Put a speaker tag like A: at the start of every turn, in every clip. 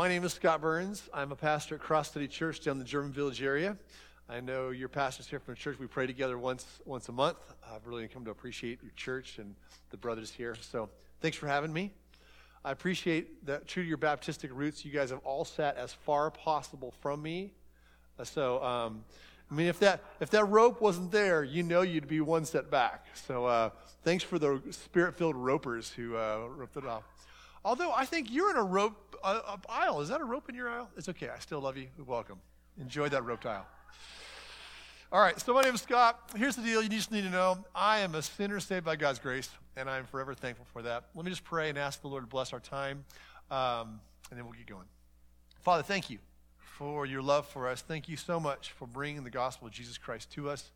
A: My name is Scott Burns. I'm a pastor at Cross City Church down in the German Village area. I know your pastors here from the church. We pray together once once a month. I've really come to appreciate your church and the brothers here. So thanks for having me. I appreciate that true to your Baptistic roots, you guys have all sat as far possible from me. Uh, so, um, I mean, if that if that rope wasn't there, you know you'd be one step back. So, uh, thanks for the spirit-filled ropers who uh, roped it off. Although I think you're in a rope aisle. Is that a rope in your aisle? It's okay. I still love you. Welcome. Enjoy that rope aisle. All right, so my name is Scott. Here's the deal you just need to know I am a sinner saved by God's grace, and I'm forever thankful for that. Let me just pray and ask the Lord to bless our time, um, and then we'll get going. Father, thank you for your love for us. Thank you so much for bringing the gospel of Jesus Christ to us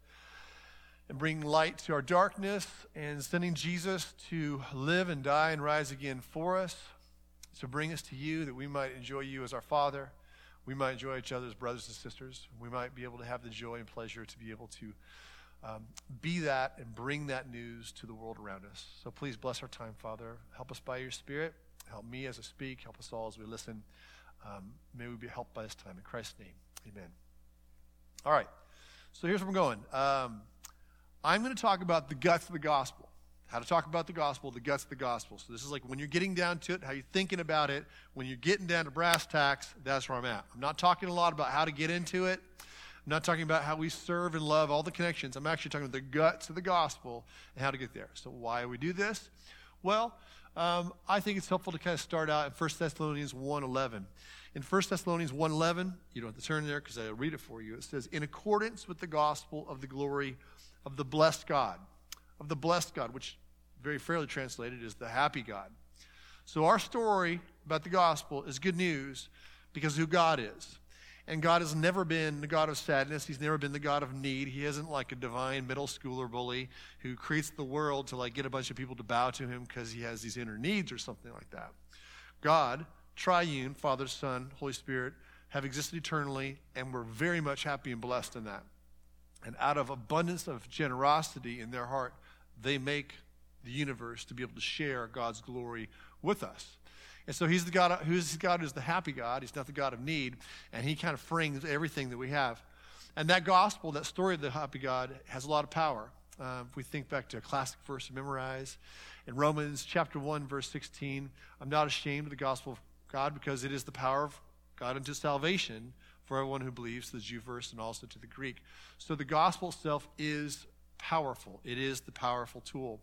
A: and bringing light to our darkness and sending Jesus to live and die and rise again for us, to bring us to you that we might enjoy you as our Father we might enjoy each other as brothers and sisters. We might be able to have the joy and pleasure to be able to um, be that and bring that news to the world around us. So please bless our time, Father. Help us by your Spirit. Help me as I speak. Help us all as we listen. Um, may we be helped by this time. In Christ's name, amen. All right. So here's where I'm going. Um, I'm going to talk about the guts of the gospel how to talk about the gospel, the guts of the gospel. So this is like when you're getting down to it, how you're thinking about it. When you're getting down to brass tacks, that's where I'm at. I'm not talking a lot about how to get into it. I'm not talking about how we serve and love all the connections. I'm actually talking about the guts of the gospel and how to get there. So why do we do this? Well, um, I think it's helpful to kind of start out in 1 Thessalonians 1.11. In 1 Thessalonians 1.11, you don't have to turn there because I'll read it for you. It says, in accordance with the gospel of the glory of the blessed God, of the blessed God, which very fairly translated is the happy God. So our story about the gospel is good news because who God is. And God has never been the God of sadness. He's never been the God of need. He isn't like a divine middle schooler bully who creates the world to like get a bunch of people to bow to him because he has these inner needs or something like that. God, triune, Father, Son, Holy Spirit, have existed eternally, and we're very much happy and blessed in that. And out of abundance of generosity in their heart, they make the universe to be able to share God's glory with us. And so he's the God who's God is the happy God. He's not the God of need, and he kind of brings everything that we have. And that gospel, that story of the happy God, has a lot of power. Uh, if we think back to a classic verse to memorize, in Romans chapter 1, verse 16, I'm not ashamed of the gospel of God because it is the power of God unto salvation for everyone who believes, to the Jew first and also to the Greek. So the gospel itself is powerful. It is the powerful tool.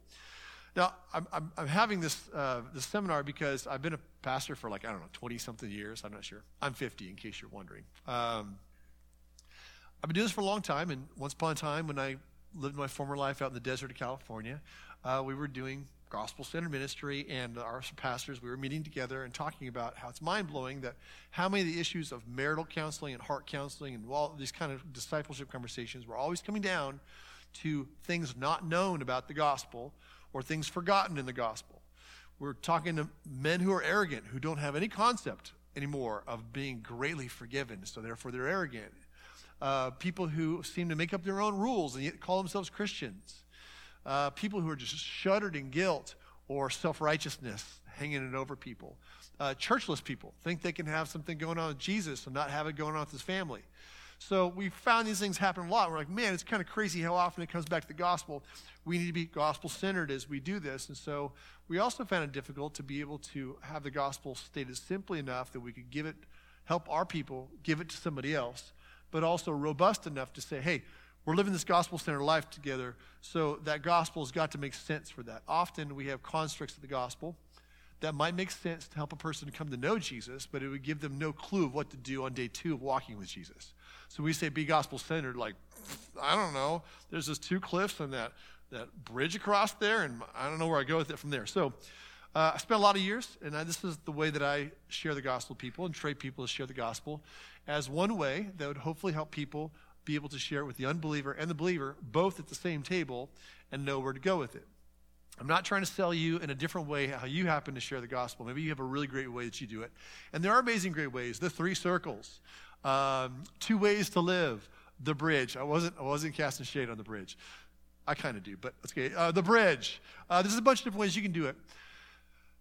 A: Now, I'm, I'm, I'm having this, uh, this seminar because I've been a pastor for like, I don't know, 20 something years. I'm not sure. I'm 50, in case you're wondering. Um, I've been doing this for a long time, and once upon a time, when I lived my former life out in the desert of California, uh, we were doing gospel centered ministry, and our pastors, we were meeting together and talking about how it's mind blowing that how many of the issues of marital counseling and heart counseling and all these kind of discipleship conversations were always coming down to things not known about the gospel or things forgotten in the gospel. We're talking to men who are arrogant, who don't have any concept anymore of being greatly forgiven, so therefore they're arrogant. Uh, people who seem to make up their own rules and yet call themselves Christians. Uh, people who are just shuddered in guilt or self righteousness, hanging it over people. Uh, churchless people think they can have something going on with Jesus and not have it going on with his family. So we found these things happen a lot. We're like, man, it's kind of crazy how often it comes back to the gospel. We need to be gospel centered as we do this. And so we also found it difficult to be able to have the gospel stated simply enough that we could give it, help our people give it to somebody else, but also robust enough to say, hey, we're living this gospel centered life together. So that gospel has got to make sense for that. Often we have constructs of the gospel that might make sense to help a person come to know Jesus, but it would give them no clue of what to do on day two of walking with Jesus. So we say be gospel centered, like, I don't know. There's just two cliffs and that, that bridge across there, and I don't know where I go with it from there. So uh, I spent a lot of years, and I, this is the way that I share the gospel with people and trade people to share the gospel as one way that would hopefully help people be able to share it with the unbeliever and the believer both at the same table and know where to go with it. I'm not trying to sell you in a different way how you happen to share the gospel. Maybe you have a really great way that you do it. And there are amazing great ways. The three circles um, two ways to live. The bridge. I wasn't. I wasn't casting shade on the bridge. I kind of do, but okay. Uh, the bridge. Uh, there's a bunch of different ways you can do it.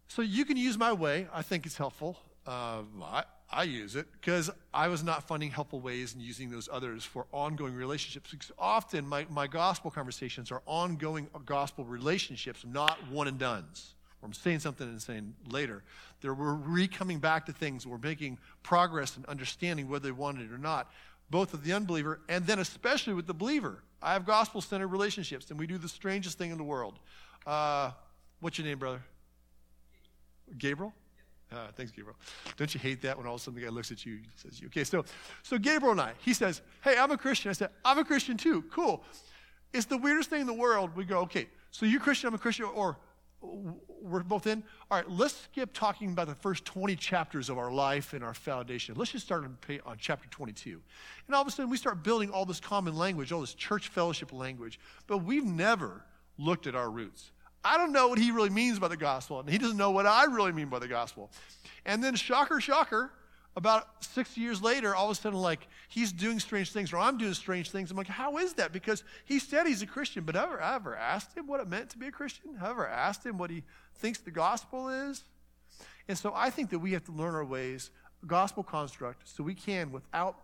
A: So you can use my way. I think it's helpful. Uh, I, I use it because I was not finding helpful ways and using those others for ongoing relationships. Because often my, my gospel conversations are ongoing gospel relationships, not one and dones. Where I'm saying something and saying later. There we're re coming back to things. We're making progress and understanding whether they want it or not, both with the unbeliever and then especially with the believer. I have gospel centered relationships, and we do the strangest thing in the world. Uh, what's your name, brother? Gabriel? Uh, thanks, Gabriel. Don't you hate that when all of a sudden the guy looks at you and says, Okay, so, so Gabriel and I, he says, Hey, I'm a Christian. I said, I'm a Christian too. Cool. It's the weirdest thing in the world. We go, Okay, so you're Christian, I'm a Christian, or we're both in. All right, let's skip talking about the first 20 chapters of our life and our foundation. Let's just start on, on chapter 22. And all of a sudden, we start building all this common language, all this church fellowship language, but we've never looked at our roots. I don't know what he really means by the gospel, and he doesn't know what I really mean by the gospel. And then, shocker, shocker, about six years later, all of a sudden, like, he's doing strange things, or I'm doing strange things. I'm like, how is that? Because he said he's a Christian, but ever, I ever asked him what it meant to be a Christian? Have I ever asked him what he thinks the gospel is? And so I think that we have to learn our ways, gospel construct, so we can, without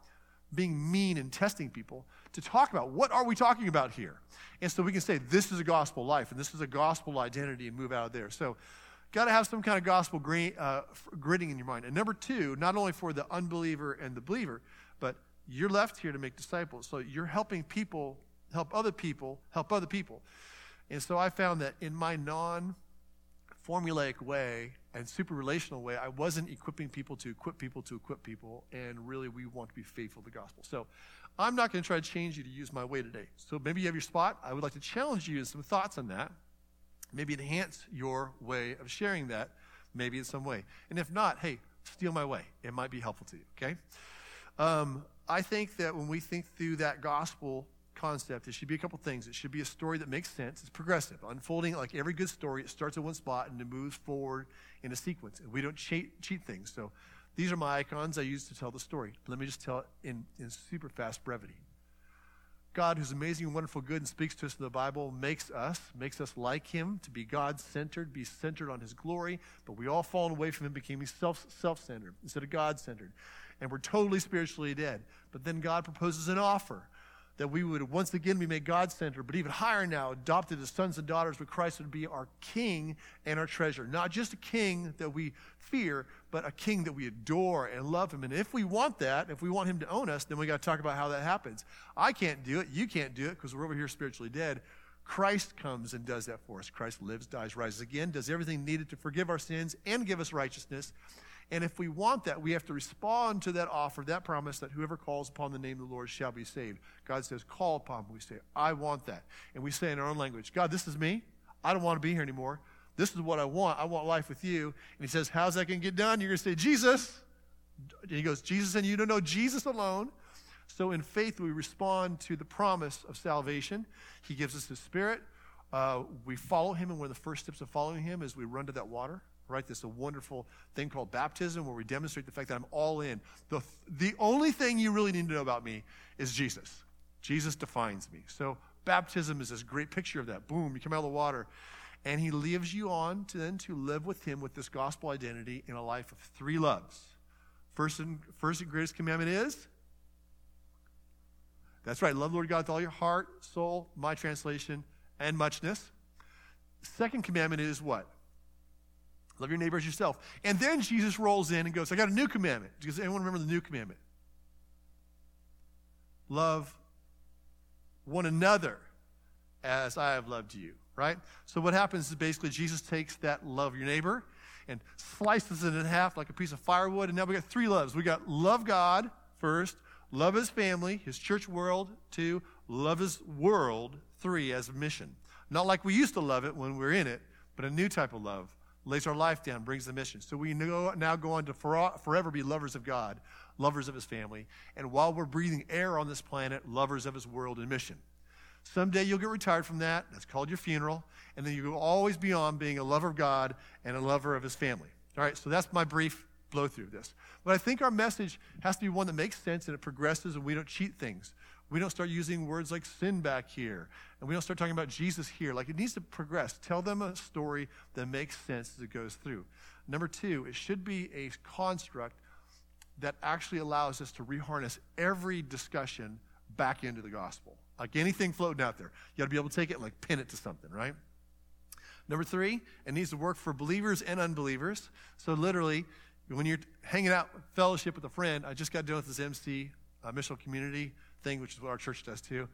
A: being mean and testing people, to talk about what are we talking about here? And so we can say, this is a gospel life, and this is a gospel identity, and move out of there. So got to have some kind of gospel uh, gritting in your mind. And number two, not only for the unbeliever and the believer, but you're left here to make disciples. So you're helping people help other people help other people. And so I found that in my non formulaic way and super relational way, I wasn't equipping people to equip people to equip people. And really, we want to be faithful to the gospel. So I'm not going to try to change you to use my way today. So maybe you have your spot. I would like to challenge you in some thoughts on that maybe enhance your way of sharing that, maybe in some way. And if not, hey, steal my way. It might be helpful to you, okay? Um, I think that when we think through that gospel concept, it should be a couple things. It should be a story that makes sense. It's progressive, unfolding like every good story. It starts at one spot and it moves forward in a sequence. And we don't cheat, cheat things. So these are my icons I use to tell the story. Let me just tell it in, in super fast brevity. God, who's amazing and wonderful, good, and speaks to us in the Bible, makes us, makes us like Him, to be God centered, be centered on His glory. But we all fallen away from Him, became self centered instead of God centered. And we're totally spiritually dead. But then God proposes an offer that we would once again be made God centered, but even higher now, adopted as sons and daughters, where Christ would be our king and our treasure. Not just a king that we fear, but a king that we adore and love him. And if we want that, if we want him to own us, then we got to talk about how that happens. I can't do it. You can't do it because we're over here spiritually dead. Christ comes and does that for us. Christ lives, dies, rises again, does everything needed to forgive our sins and give us righteousness. And if we want that, we have to respond to that offer, that promise that whoever calls upon the name of the Lord shall be saved. God says, Call upon. We say, I want that. And we say in our own language, God, this is me. I don't want to be here anymore. This is what I want. I want life with you. And he says, How's that going to get done? You're going to say, Jesus. And he goes, Jesus, and you don't know Jesus alone. So in faith, we respond to the promise of salvation. He gives us his spirit. Uh, we follow him, and one of the first steps of following him is we run to that water right? This is a wonderful thing called baptism where we demonstrate the fact that I'm all in. The, the only thing you really need to know about me is Jesus. Jesus defines me. So baptism is this great picture of that. Boom, you come out of the water. And he leaves you on to then to live with him with this gospel identity in a life of three loves. First and, first and greatest commandment is that's right, love Lord God with all your heart, soul, my translation, and muchness. Second commandment is what? Love your neighbor as yourself. And then Jesus rolls in and goes, I got a new commandment. Does anyone remember the new commandment? Love one another as I have loved you, right? So what happens is basically Jesus takes that love your neighbor and slices it in half like a piece of firewood. And now we got three loves. We got love God first, love his family, his church world, two, love his world, three, as a mission. Not like we used to love it when we we're in it, but a new type of love lays our life down, brings the mission. So we now go on to forever be lovers of God, lovers of his family, and while we're breathing air on this planet, lovers of his world and mission. Someday you'll get retired from that. That's called your funeral. And then you will always be on being a lover of God and a lover of his family. All right, so that's my brief blow through of this. But I think our message has to be one that makes sense and it progresses and we don't cheat things. We don't start using words like sin back here. And we don't start talking about Jesus here. Like it needs to progress. Tell them a story that makes sense as it goes through. Number two, it should be a construct that actually allows us to reharness every discussion back into the gospel. Like anything floating out there, you got to be able to take it and like pin it to something, right? Number three, it needs to work for believers and unbelievers. So literally, when you're hanging out fellowship with a friend, I just got done with this MC uh, missional community thing, which is what our church does too.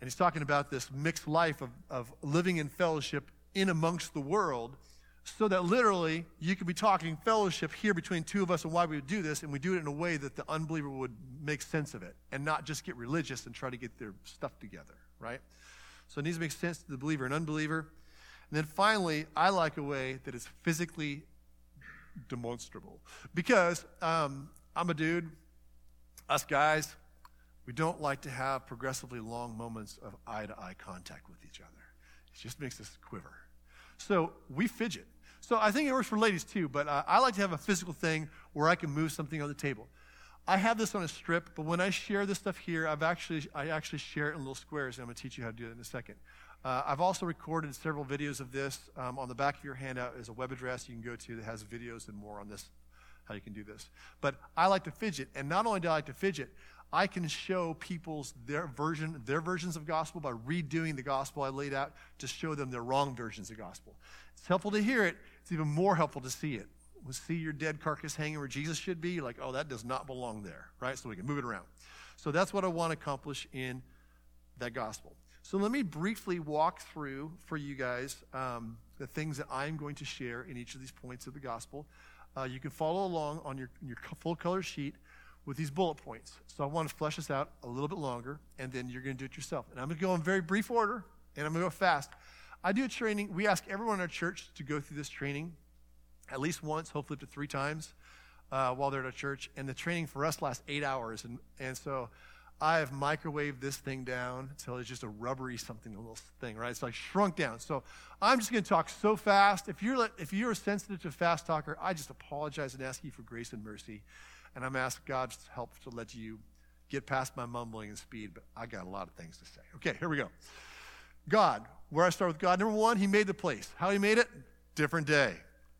A: And he's talking about this mixed life of, of living in fellowship in amongst the world so that literally you could be talking fellowship here between two of us and why we would do this, and we do it in a way that the unbeliever would make sense of it and not just get religious and try to get their stuff together, right? So it needs to make sense to the believer and unbeliever. And then finally, I like a way that is physically demonstrable. Because um, I'm a dude, us guys, we don't like to have progressively long moments of eye to eye contact with each other. It just makes us quiver. So we fidget. So I think it works for ladies too, but uh, I like to have a physical thing where I can move something on the table. I have this on a strip, but when I share this stuff here, I've actually, I actually share it in little squares, and I'm going to teach you how to do that in a second. Uh, I've also recorded several videos of this. Um, on the back of your handout is a web address you can go to that has videos and more on this, how you can do this. But I like to fidget, and not only do I like to fidget, I can show people's their version, their versions of gospel by redoing the gospel I laid out to show them their wrong versions of gospel. It's helpful to hear it. It's even more helpful to see it. When see your dead carcass hanging where Jesus should be, like, oh, that does not belong there, right? So we can move it around. So that's what I want to accomplish in that gospel. So let me briefly walk through for you guys um, the things that I'm going to share in each of these points of the gospel. Uh, you can follow along on your, your full color sheet with these bullet points. So I want to flesh this out a little bit longer, and then you're going to do it yourself. And I'm going to go in very brief order, and I'm going to go fast. I do a training. We ask everyone in our church to go through this training at least once, hopefully up to three times uh, while they're at our church. And the training for us lasts eight hours. And, and so I have microwaved this thing down until it's just a rubbery something, a little thing, right? It's like shrunk down. So I'm just going to talk so fast. If you're, if you're sensitive to fast talker, I just apologize and ask you for grace and mercy. And I'm asking God's help to let you get past my mumbling and speed, but I got a lot of things to say. Okay, here we go. God, where I start with God. Number one, He made the place. How He made it? Different day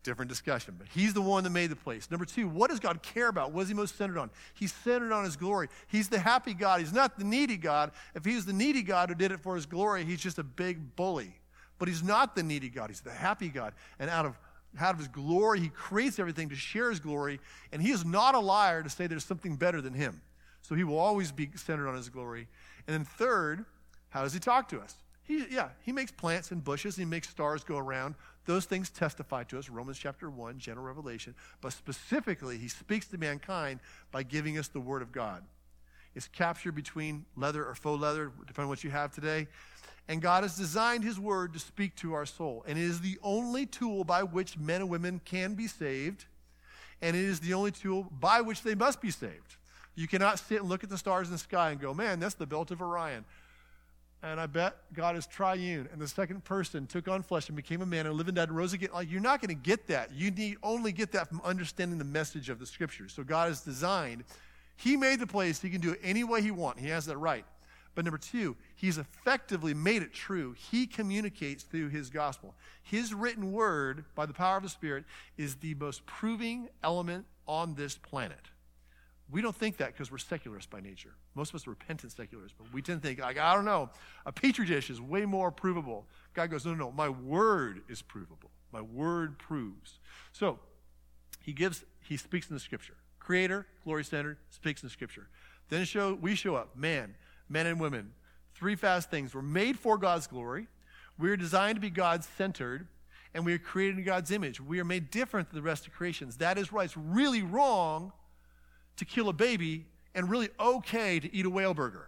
A: different discussion. But he's the one that made the place. Number two, what does God care about? What is he most centered on? He's centered on his glory. He's the happy God. He's not the needy God. If he was the needy God who did it for his glory, he's just a big bully. But he's not the needy God. He's the happy God. And out of out of his glory, he creates everything to share his glory. And he is not a liar to say there's something better than him. So he will always be centered on his glory. And then third, how does he talk to us? He, yeah, he makes plants and bushes. He makes stars go around. Those things testify to us, Romans chapter 1, general revelation. But specifically, he speaks to mankind by giving us the word of God. It's captured between leather or faux leather, depending on what you have today. And God has designed his word to speak to our soul. And it is the only tool by which men and women can be saved. And it is the only tool by which they must be saved. You cannot sit and look at the stars in the sky and go, man, that's the belt of Orion and I bet God is triune, and the second person took on flesh and became a man and lived and died and rose again. Like you're not going to get that. You need only get that from understanding the message of the scriptures. So God has designed. He made the place. He can do it any way he wants. He has that right. But number two, he's effectively made it true. He communicates through his gospel. His written word, by the power of the Spirit, is the most proving element on this planet. We don't think that because we're secularists by nature. Most of us are repentant secularists, but we tend to think, like, I don't know, a petri dish is way more provable. God goes, no, no, no, my word is provable. My word proves. So he gives, he speaks in the scripture. Creator, glory centered, speaks in the scripture. Then show, we show up, man, men and women. Three fast things. We're made for God's glory. We are designed to be God centered and we are created in God's image. We are made different than the rest of creations. That is why It's really wrong to kill a baby and really okay to eat a whale burger.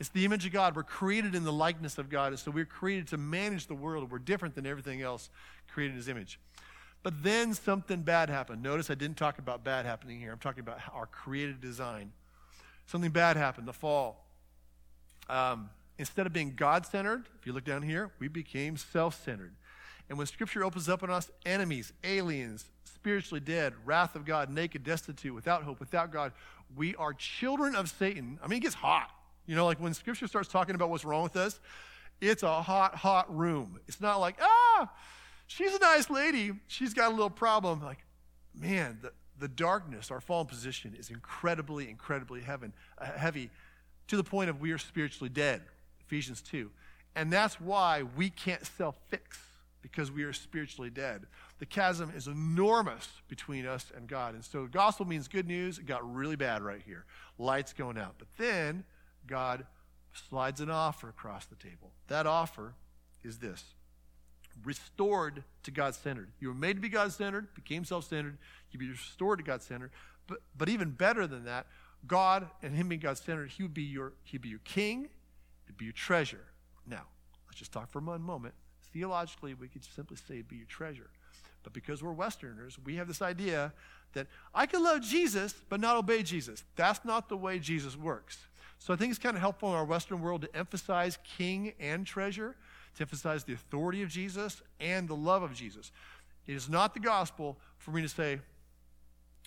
A: It's the image of God. We're created in the likeness of God, and so we're created to manage the world. We're different than everything else created in His image. But then something bad happened. Notice I didn't talk about bad happening here. I'm talking about our created design. Something bad happened, the fall. Um, instead of being God centered, if you look down here, we became self centered. And when Scripture opens up on us, enemies, aliens, spiritually dead, wrath of God, naked, destitute, without hope, without God. We are children of Satan. I mean, it gets hot. You know, like when Scripture starts talking about what's wrong with us, it's a hot, hot room. It's not like, ah, she's a nice lady. She's got a little problem. Like, man, the, the darkness, our fallen position, is incredibly, incredibly heaven, uh, heavy to the point of we are spiritually dead. Ephesians 2. And that's why we can't self fix because we are spiritually dead. The chasm is enormous between us and God. And so the gospel means good news. It got really bad right here. Lights going out. But then God slides an offer across the table. That offer is this restored to God centered. You were made to be God centered, became self centered, you be restored to God centered. But, but even better than that, God and Him being God centered, He would be your He'd be your king, He'd be your treasure. Now, let's just talk for one moment. Theologically, we could simply say be your treasure. But because we're Westerners, we have this idea that I can love Jesus but not obey Jesus. That's not the way Jesus works. So I think it's kind of helpful in our Western world to emphasize king and treasure, to emphasize the authority of Jesus and the love of Jesus. It is not the gospel for me to say,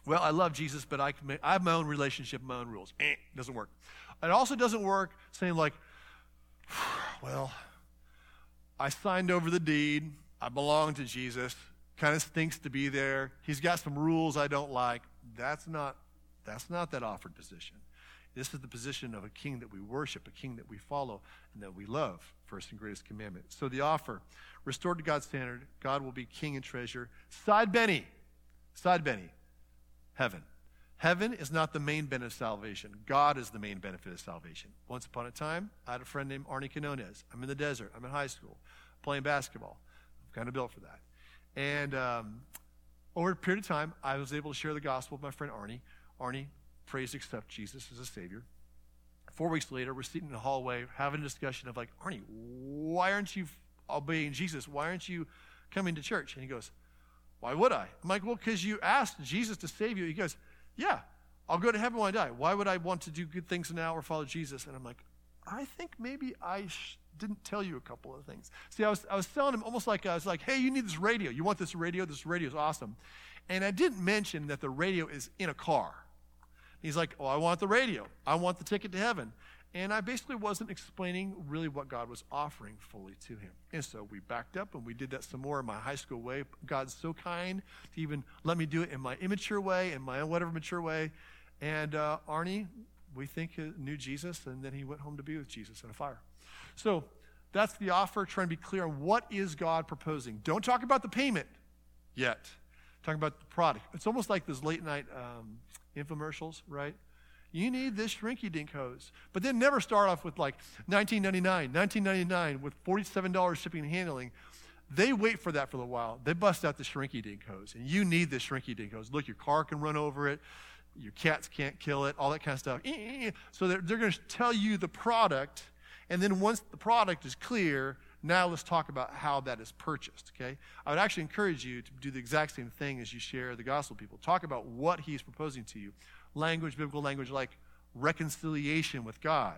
A: well, I love Jesus, but I, I have my own relationship, my own rules. Eh, doesn't work. It also doesn't work saying, like, well, I signed over the deed. I belong to Jesus. Kind of stinks to be there. He's got some rules I don't like. That's not, that's not that offered position. This is the position of a king that we worship, a king that we follow, and that we love. First and greatest commandment. So the offer, restored to God's standard, God will be king and treasure. Side Benny, side Benny, heaven. Heaven is not the main benefit of salvation. God is the main benefit of salvation. Once upon a time, I had a friend named Arnie Canones. I'm in the desert. I'm in high school playing basketball. I'm kind of built for that. And um, over a period of time, I was able to share the gospel with my friend Arnie. Arnie prays to accept Jesus as a Savior. Four weeks later, we're sitting in the hallway having a discussion of like, Arnie, why aren't you obeying Jesus? Why aren't you coming to church? And he goes, Why would I? I'm like, Well, because you asked Jesus to save you. He goes, Yeah, I'll go to heaven when I die. Why would I want to do good things now or follow Jesus? And I'm like, I think maybe I sh- didn't tell you a couple of things. See, I was, I was telling him almost like I was like, hey, you need this radio. You want this radio? This radio is awesome. And I didn't mention that the radio is in a car. He's like, oh, I want the radio. I want the ticket to heaven. And I basically wasn't explaining really what God was offering fully to him. And so we backed up and we did that some more in my high school way. God's so kind to even let me do it in my immature way, in my whatever mature way. And uh, Arnie, we think, knew Jesus, and then he went home to be with Jesus in a fire. So that's the offer, trying to be clear on what is God proposing. Don't talk about the payment yet. Talk about the product. It's almost like those late night um, infomercials, right? You need this shrinky dink hose. But then never start off with like 1999, 1999 with $47 shipping and handling. They wait for that for a while. They bust out the shrinky dink hose. And you need this shrinky dink hose. Look, your car can run over it. Your cats can't kill it, all that kind of stuff. Eh, eh, eh. So they're, they're going to tell you the product. And then once the product is clear, now let's talk about how that is purchased, okay? I would actually encourage you to do the exact same thing as you share the gospel people. Talk about what he's proposing to you. Language, biblical language like reconciliation with God.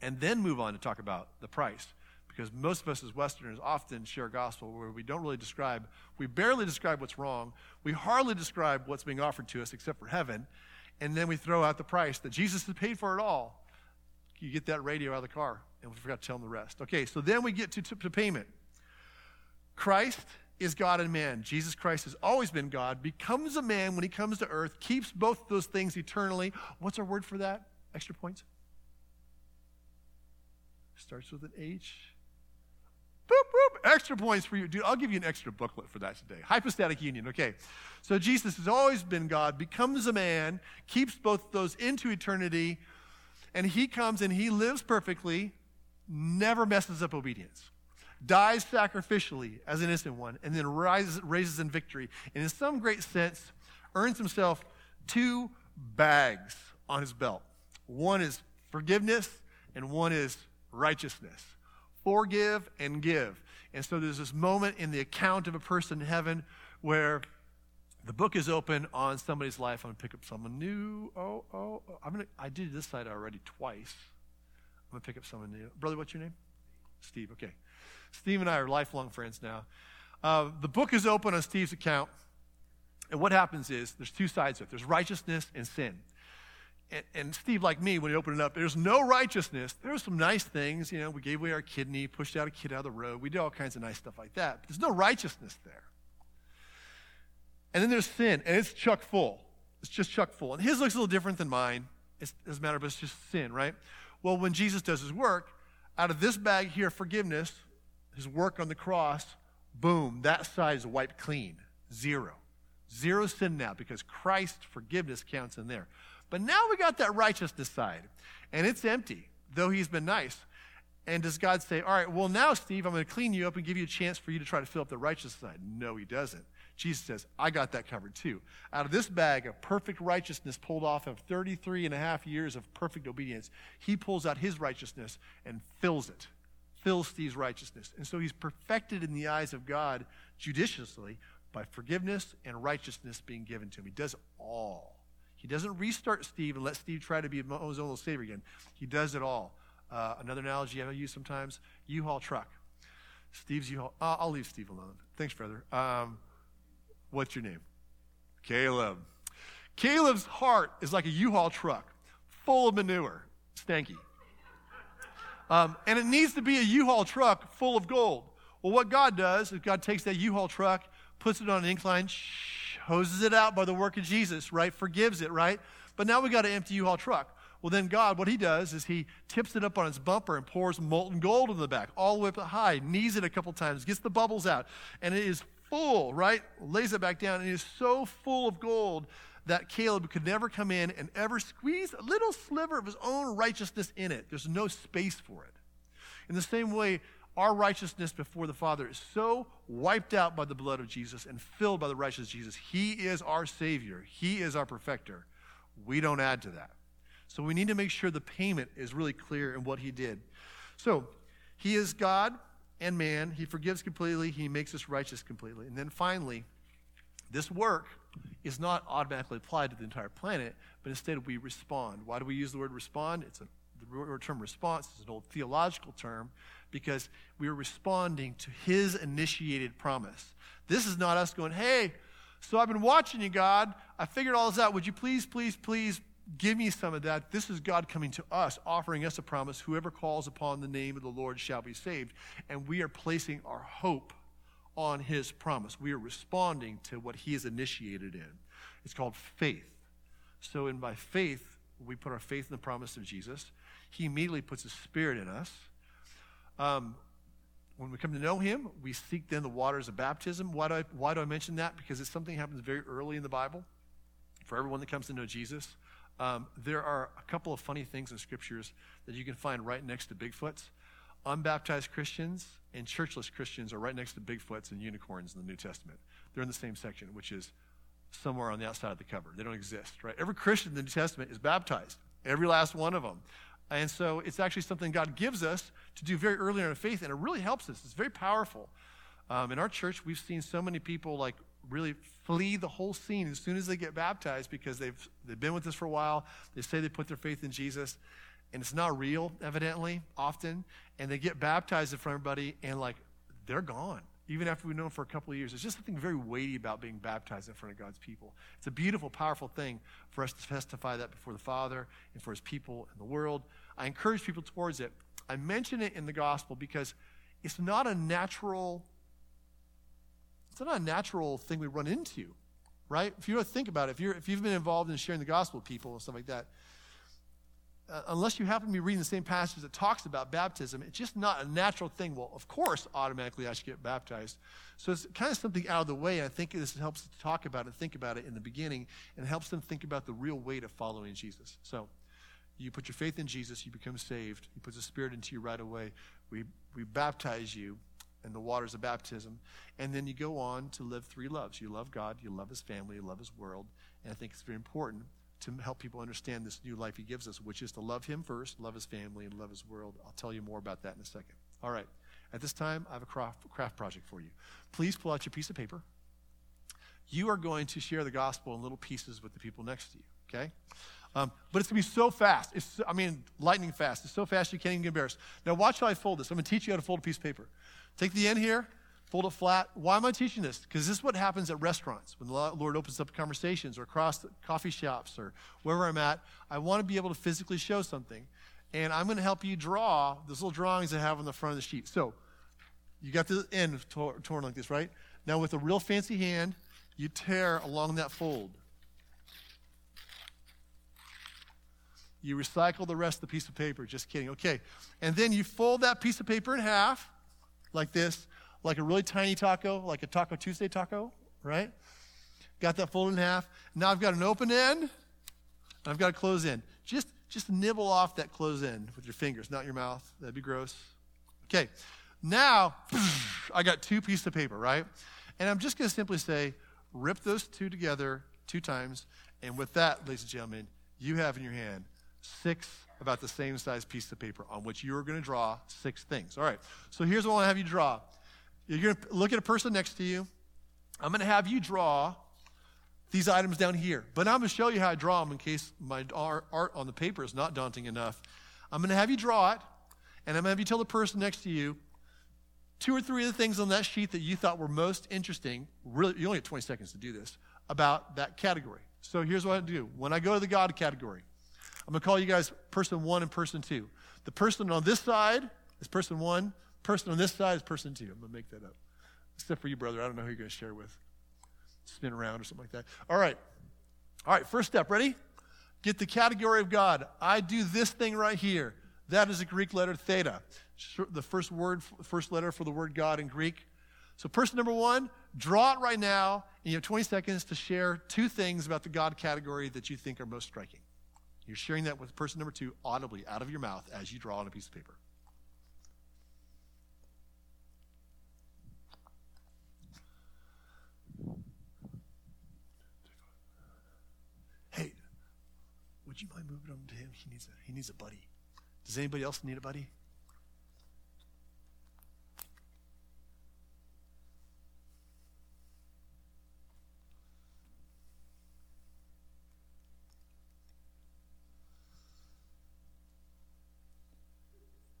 A: And then move on to talk about the price. Because most of us as Westerners often share gospel where we don't really describe, we barely describe what's wrong. We hardly describe what's being offered to us except for heaven. And then we throw out the price that Jesus has paid for it all. You get that radio out of the car and we forgot to tell them the rest. Okay, so then we get to, to, to payment. Christ is God and man. Jesus Christ has always been God, becomes a man when he comes to earth, keeps both those things eternally. What's our word for that? Extra points? Starts with an H. Boop, boop. Extra points for you. Dude, I'll give you an extra booklet for that today. Hypostatic union. Okay. So Jesus has always been God, becomes a man, keeps both those into eternity, and he comes and he lives perfectly, never messes up obedience, dies sacrificially as an innocent one, and then rises, raises in victory. And in some great sense, earns himself two bags on his belt. One is forgiveness, and one is righteousness. Forgive and give. And so there's this moment in the account of a person in heaven where the book is open on somebody's life. I'm to pick up someone new. Oh, oh, oh. I'm gonna, I did this side already twice. I'm to pick up someone new. Brother, what's your name? Steve, okay. Steve and I are lifelong friends now. Uh, the book is open on Steve's account. And what happens is there's two sides to it there's righteousness and sin. and, and, Steve, like me, when he opened it up, there's no righteousness. There's some nice things. You know, we gave away our kidney, pushed out a kid out of the road. We did all kinds of nice stuff like that. But there's no righteousness there. And then there's sin, and it's chuck full. It's just chuck full. And his looks a little different than mine. It doesn't matter, but it's just sin, right? Well, when Jesus does his work, out of this bag here, forgiveness, his work on the cross, boom, that side is wiped clean. Zero. Zero sin now because Christ's forgiveness counts in there. But now we got that righteousness side, and it's empty, though he's been nice. And does God say, All right, well, now, Steve, I'm going to clean you up and give you a chance for you to try to fill up the righteous side? No, he doesn't. Jesus says, I got that covered too. Out of this bag of perfect righteousness pulled off of 33 and a half years of perfect obedience, he pulls out his righteousness and fills it, fills Steve's righteousness. And so he's perfected in the eyes of God judiciously by forgiveness and righteousness being given to him. He does all. He doesn't restart Steve and let Steve try to be his own little savior again. He does it all. Uh, another analogy I use sometimes U-Haul truck. Steve's U-Haul. Uh, I'll leave Steve alone. Thanks, brother. Um, what's your name? Caleb. Caleb's heart is like a U-Haul truck, full of manure, stanky. Um, and it needs to be a U-Haul truck full of gold. Well, what God does is God takes that U-Haul truck, puts it on an incline, hoses it out by the work of Jesus, right? Forgives it, right? But now we got an empty U-Haul truck. Well, then God, what he does is he tips it up on its bumper and pours molten gold in the back, all the way up high, knees it a couple times, gets the bubbles out, and it is full, right? Lays it back down, and it is so full of gold that Caleb could never come in and ever squeeze a little sliver of his own righteousness in it. There's no space for it. In the same way, our righteousness before the Father is so wiped out by the blood of Jesus and filled by the righteousness of Jesus. He is our Savior, He is our perfecter. We don't add to that. So we need to make sure the payment is really clear in what He did. So, He is God and man. He forgives completely, He makes us righteous completely. And then finally, this work is not automatically applied to the entire planet, but instead we respond. Why do we use the word respond? It's a the term response is an old theological term because we are responding to his initiated promise. This is not us going, hey, so I've been watching you, God. I figured all this out. Would you please, please, please give me some of that? This is God coming to us, offering us a promise. Whoever calls upon the name of the Lord shall be saved. And we are placing our hope on his promise. We are responding to what he has initiated in. It's called faith. So, in by faith, we put our faith in the promise of Jesus. He immediately puts his spirit in us. Um, when we come to know him, we seek then the waters of baptism. Why do, I, why do I mention that? Because it's something that happens very early in the Bible for everyone that comes to know Jesus. Um, there are a couple of funny things in scriptures that you can find right next to Bigfoots. Unbaptized Christians and churchless Christians are right next to Bigfoots and unicorns in the New Testament. They're in the same section, which is somewhere on the outside of the cover. They don't exist, right? Every Christian in the New Testament is baptized, every last one of them. And so it's actually something God gives us to do very early in our faith, and it really helps us. It's very powerful. Um, in our church, we've seen so many people like really flee the whole scene as soon as they get baptized because they've, they've been with us for a while. They say they put their faith in Jesus, and it's not real, evidently, often. And they get baptized in front of everybody, and like they're gone even after we've known for a couple of years. There's just something very weighty about being baptized in front of God's people. It's a beautiful, powerful thing for us to testify that before the Father and for his people and the world. I encourage people towards it. I mention it in the gospel because it's not a natural it's not a natural thing we run into, right? If you think about it, if, you're, if you've been involved in sharing the gospel with people and stuff like that, uh, unless you happen to be reading the same passage that talks about baptism, it's just not a natural thing. Well, of course, automatically I should get baptized. So it's kind of something out of the way. I think this helps to talk about it, think about it in the beginning, and helps them think about the real weight of following Jesus. So you put your faith in Jesus, you become saved. He puts the Spirit into you right away. We, we baptize you in the waters of baptism. And then you go on to live three loves. You love God, you love His family, you love His world. And I think it's very important to help people understand this new life he gives us, which is to love him first, love his family, and love his world. I'll tell you more about that in a second. All right. At this time, I have a craft, craft project for you. Please pull out your piece of paper. You are going to share the gospel in little pieces with the people next to you, okay? Um, but it's going to be so fast. It's, I mean, lightning fast. It's so fast you can't even get embarrassed. Now, watch how I fold this. I'm going to teach you how to fold a piece of paper. Take the end here, fold it flat. Why am I teaching this? Because this is what happens at restaurants when the Lord opens up conversations or across coffee shops or wherever I'm at. I want to be able to physically show something. And I'm going to help you draw those little drawings I have on the front of the sheet. So you got the end torn like this, right? Now with a real fancy hand, you tear along that fold. You recycle the rest of the piece of paper. Just kidding. Okay. And then you fold that piece of paper in half, like this, like a really tiny taco, like a Taco Tuesday taco, right? Got that folded in half. Now I've got an open end, and I've got a close end. Just, just nibble off that close end with your fingers, not your mouth. That'd be gross. Okay. Now, I got two pieces of paper, right? And I'm just going to simply say, rip those two together two times. And with that, ladies and gentlemen, you have in your hand six about the same size piece of paper on which you're going to draw six things. All right. So here's what I want to have you draw. You're going to look at a person next to you. I'm going to have you draw these items down here. But I'm going to show you how I draw them in case my art on the paper is not daunting enough. I'm going to have you draw it, and I'm going to have you tell the person next to you two or three of the things on that sheet that you thought were most interesting. Really, you only have 20 seconds to do this about that category. So here's what I do. When I go to the God category, I'm going to call you guys person one and person two. The person on this side is person one. Person on this side is person two. I'm going to make that up. Except for you, brother. I don't know who you're going to share with. Spin around or something like that. All right. All right, first step. Ready? Get the category of God. I do this thing right here. That is a Greek letter theta. The first word, first letter for the word God in Greek. So, person number one, draw it right now, and you have 20 seconds to share two things about the God category that you think are most striking. You're sharing that with person number two audibly out of your mouth as you draw on a piece of paper. Hey, would you mind moving on to him? He needs a, he needs a buddy. Does anybody else need a buddy?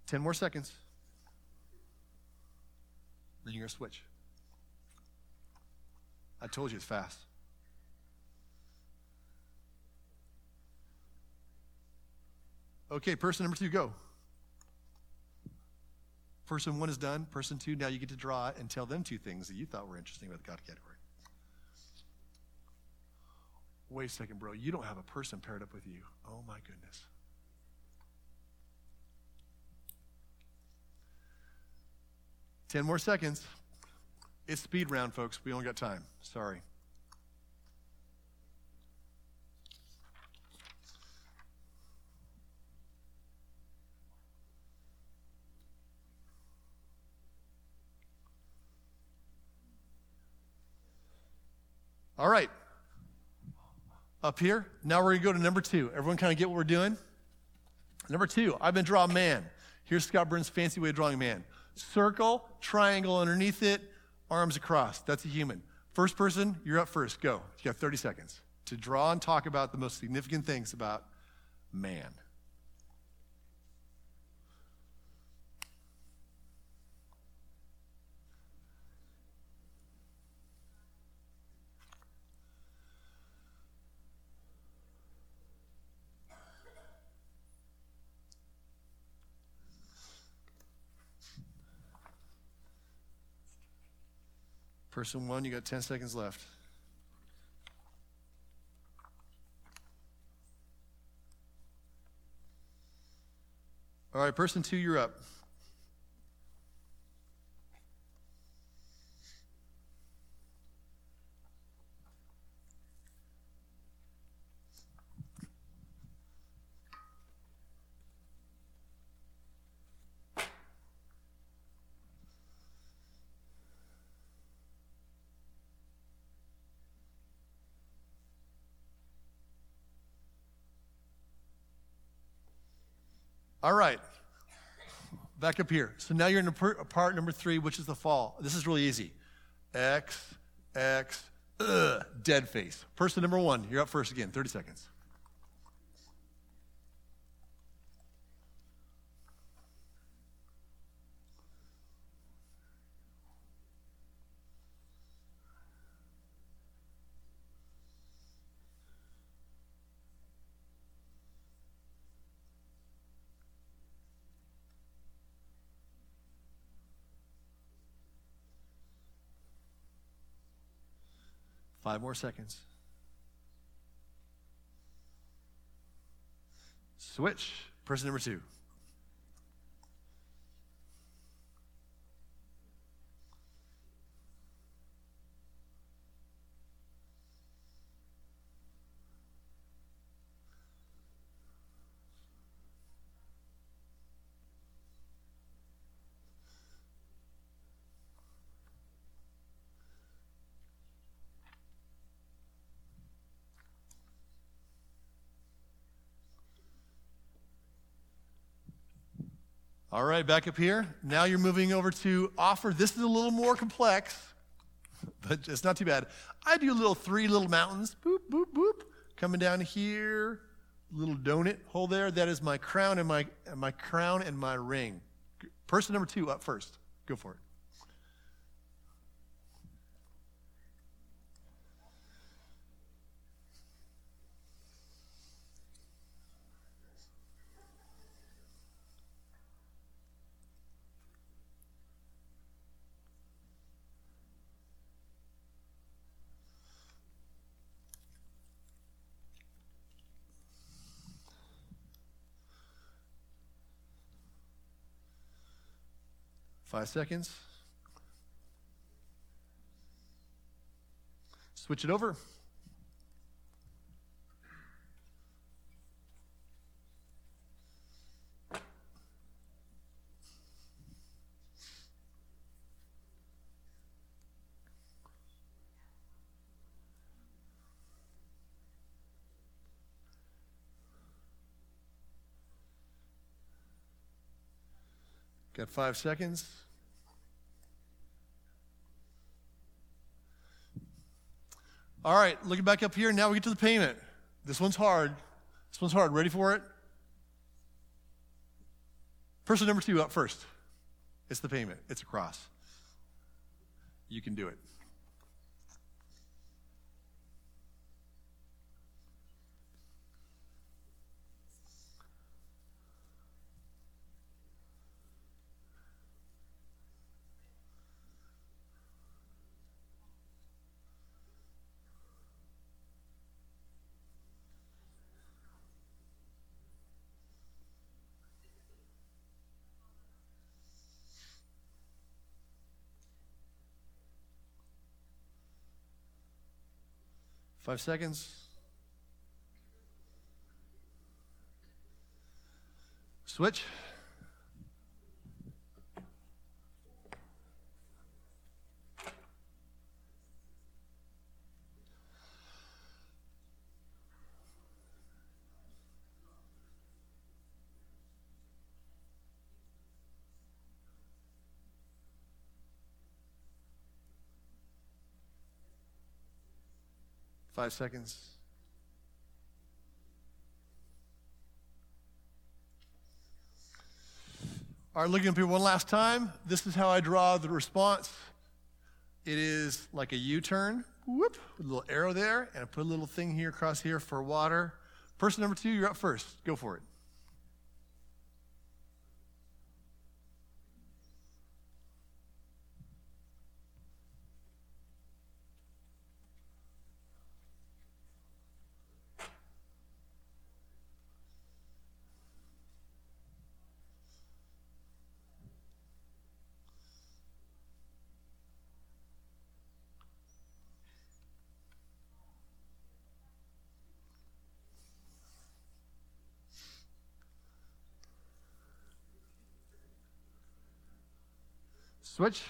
A: Ten more seconds. Then you're to switch. I told you it's fast. Okay, person number two, go. Person one is done. Person two, now you get to draw and tell them two things that you thought were interesting about the God category. Wait a second, bro. You don't have a person paired up with you. Oh, my goodness. 10 more seconds. It's speed round, folks. We only got time. Sorry. All right. Up here. Now we're going to go to number two. Everyone kind of get what we're doing? Number two, I've been drawing man. Here's Scott Burns' fancy way of drawing man circle, triangle underneath it, arms across. That's a human. First person, you're up first. Go. You got 30 seconds to draw and talk about the most significant things about man. Person one, you got 10 seconds left. All right, person two, you're up. All right. Back up here. So now you're in part number three, which is the fall. This is really easy. X, X, ugh, dead face. Person number one, you're up first again, 30 seconds. Five more seconds. Switch. Person number two. All right, back up here. Now you're moving over to offer. This is a little more complex, but it's not too bad. I do little three little mountains, boop, boop, boop, coming down here, little donut hole there. That is my crown and my, my crown and my ring. Person number two up first. Go for it. Five seconds. Switch it over. Got five seconds. All right, looking back up here, now we get to the payment. This one's hard. This one's hard. Ready for it? Person number two up first. It's the payment, it's a cross. You can do it. Five seconds. Switch. Five seconds. All right, looking up here one last time. This is how I draw the response. It is like a U-turn, whoop, with a little arrow there, and I put a little thing here across here for water. Person number two, you're up first. Go for it. Switch.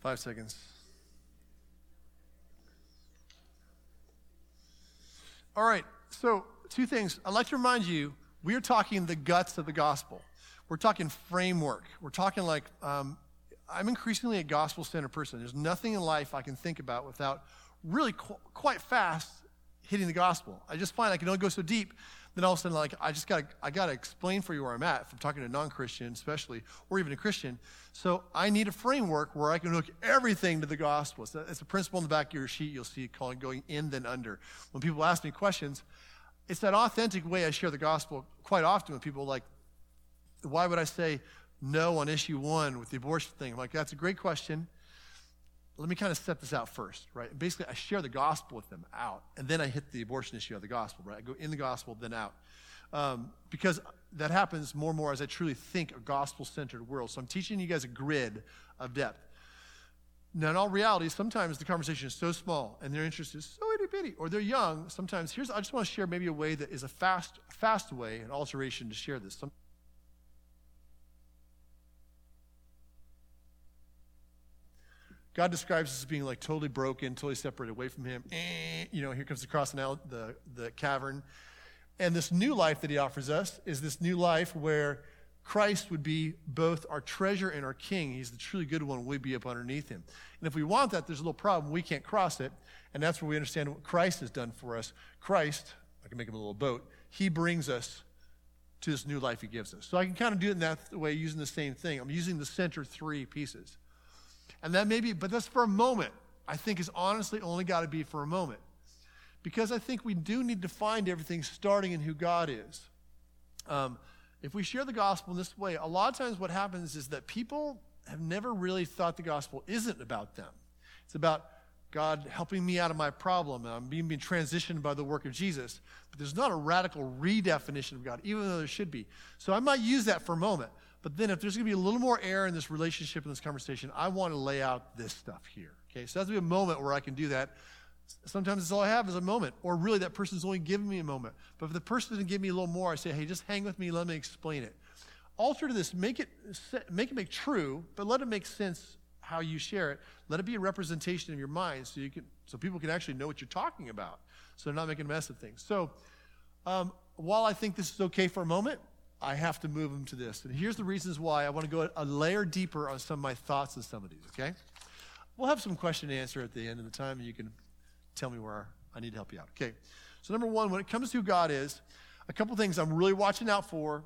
A: Five seconds. All right, so two things. I'd like to remind you we are talking the guts of the gospel. We're talking framework. We're talking like um, I'm increasingly a gospel centered person. There's nothing in life I can think about without really qu- quite fast hitting the gospel. I just find I can only go so deep. then all of a sudden, like, I just got I got to explain for you where I'm at. If I'm talking to a non-Christian, especially, or even a Christian. So I need a framework where I can hook everything to the gospel. So it's a principle in the back of your sheet. You'll see called going in then under. When people ask me questions, it's that authentic way I share the gospel quite often with people like, why would I say no on issue one with the abortion thing? I'm like, that's a great question let me kind of set this out first, right? Basically, I share the gospel with them out, and then I hit the abortion issue of the gospel, right? I go in the gospel, then out. Um, because that happens more and more as I truly think a gospel centered world. So I'm teaching you guys a grid of depth. Now, in all reality, sometimes the conversation is so small and their interest is so itty bitty, or they're young. Sometimes, here's, I just want to share maybe a way that is a fast, fast way, an alteration to share this. Some, God describes us as being like totally broken, totally separated away from Him. Eh, you know, here comes the cross and the, the cavern. And this new life that He offers us is this new life where Christ would be both our treasure and our king. He's the truly good one. We'd be up underneath Him. And if we want that, there's a little problem. We can't cross it. And that's where we understand what Christ has done for us. Christ, I can make him a little boat, He brings us to this new life He gives us. So I can kind of do it in that way using the same thing. I'm using the center three pieces. And that may be, but that's for a moment. I think is honestly only got to be for a moment. Because I think we do need to find everything starting in who God is. Um, if we share the gospel in this way, a lot of times what happens is that people have never really thought the gospel isn't about them. It's about God helping me out of my problem. and I'm being, being transitioned by the work of Jesus. But there's not a radical redefinition of God, even though there should be. So I might use that for a moment. But then if there's going to be a little more air in this relationship, in this conversation, I want to lay out this stuff here. Okay, so that's going to be a moment where I can do that. Sometimes it's all I have is a moment, or really that person's only giving me a moment. But if the person doesn't give me a little more, I say, hey, just hang with me, let me explain it. Alter to this, make it make it make true, but let it make sense how you share it. Let it be a representation of your mind, so you can so people can actually know what you're talking about, so they're not making a mess of things. So, um, while I think this is okay for a moment, I have to move them to this. And here's the reasons why I want to go a layer deeper on some of my thoughts on some of these, okay? We'll have some question and answer at the end of the time, and you can tell me where I need to help you out. Okay. So, number one, when it comes to who God is, a couple things I'm really watching out for.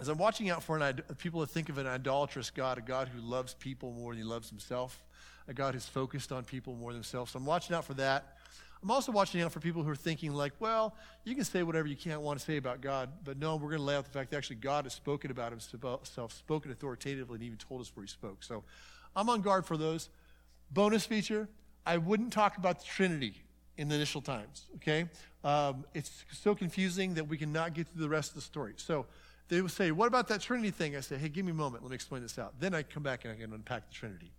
A: As I'm watching out for an, people that think of an idolatrous God, a God who loves people more than he loves himself, a God who's focused on people more than himself. So I'm watching out for that. I'm also watching out for people who are thinking, like, well, you can say whatever you can't want to say about God, but no, we're going to lay out the fact that actually God has spoken about himself, spoken authoritatively, and even told us where he spoke. So I'm on guard for those. Bonus feature I wouldn't talk about the Trinity in the initial times, okay? Um, it's so confusing that we cannot get through the rest of the story. So they would say, What about that Trinity thing? I say, Hey, give me a moment. Let me explain this out. Then I come back and I can unpack the Trinity.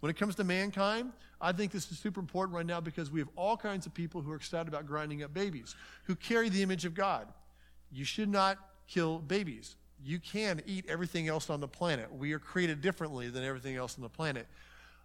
A: When it comes to mankind, I think this is super important right now because we have all kinds of people who are excited about grinding up babies, who carry the image of God. You should not kill babies. You can eat everything else on the planet. We are created differently than everything else on the planet.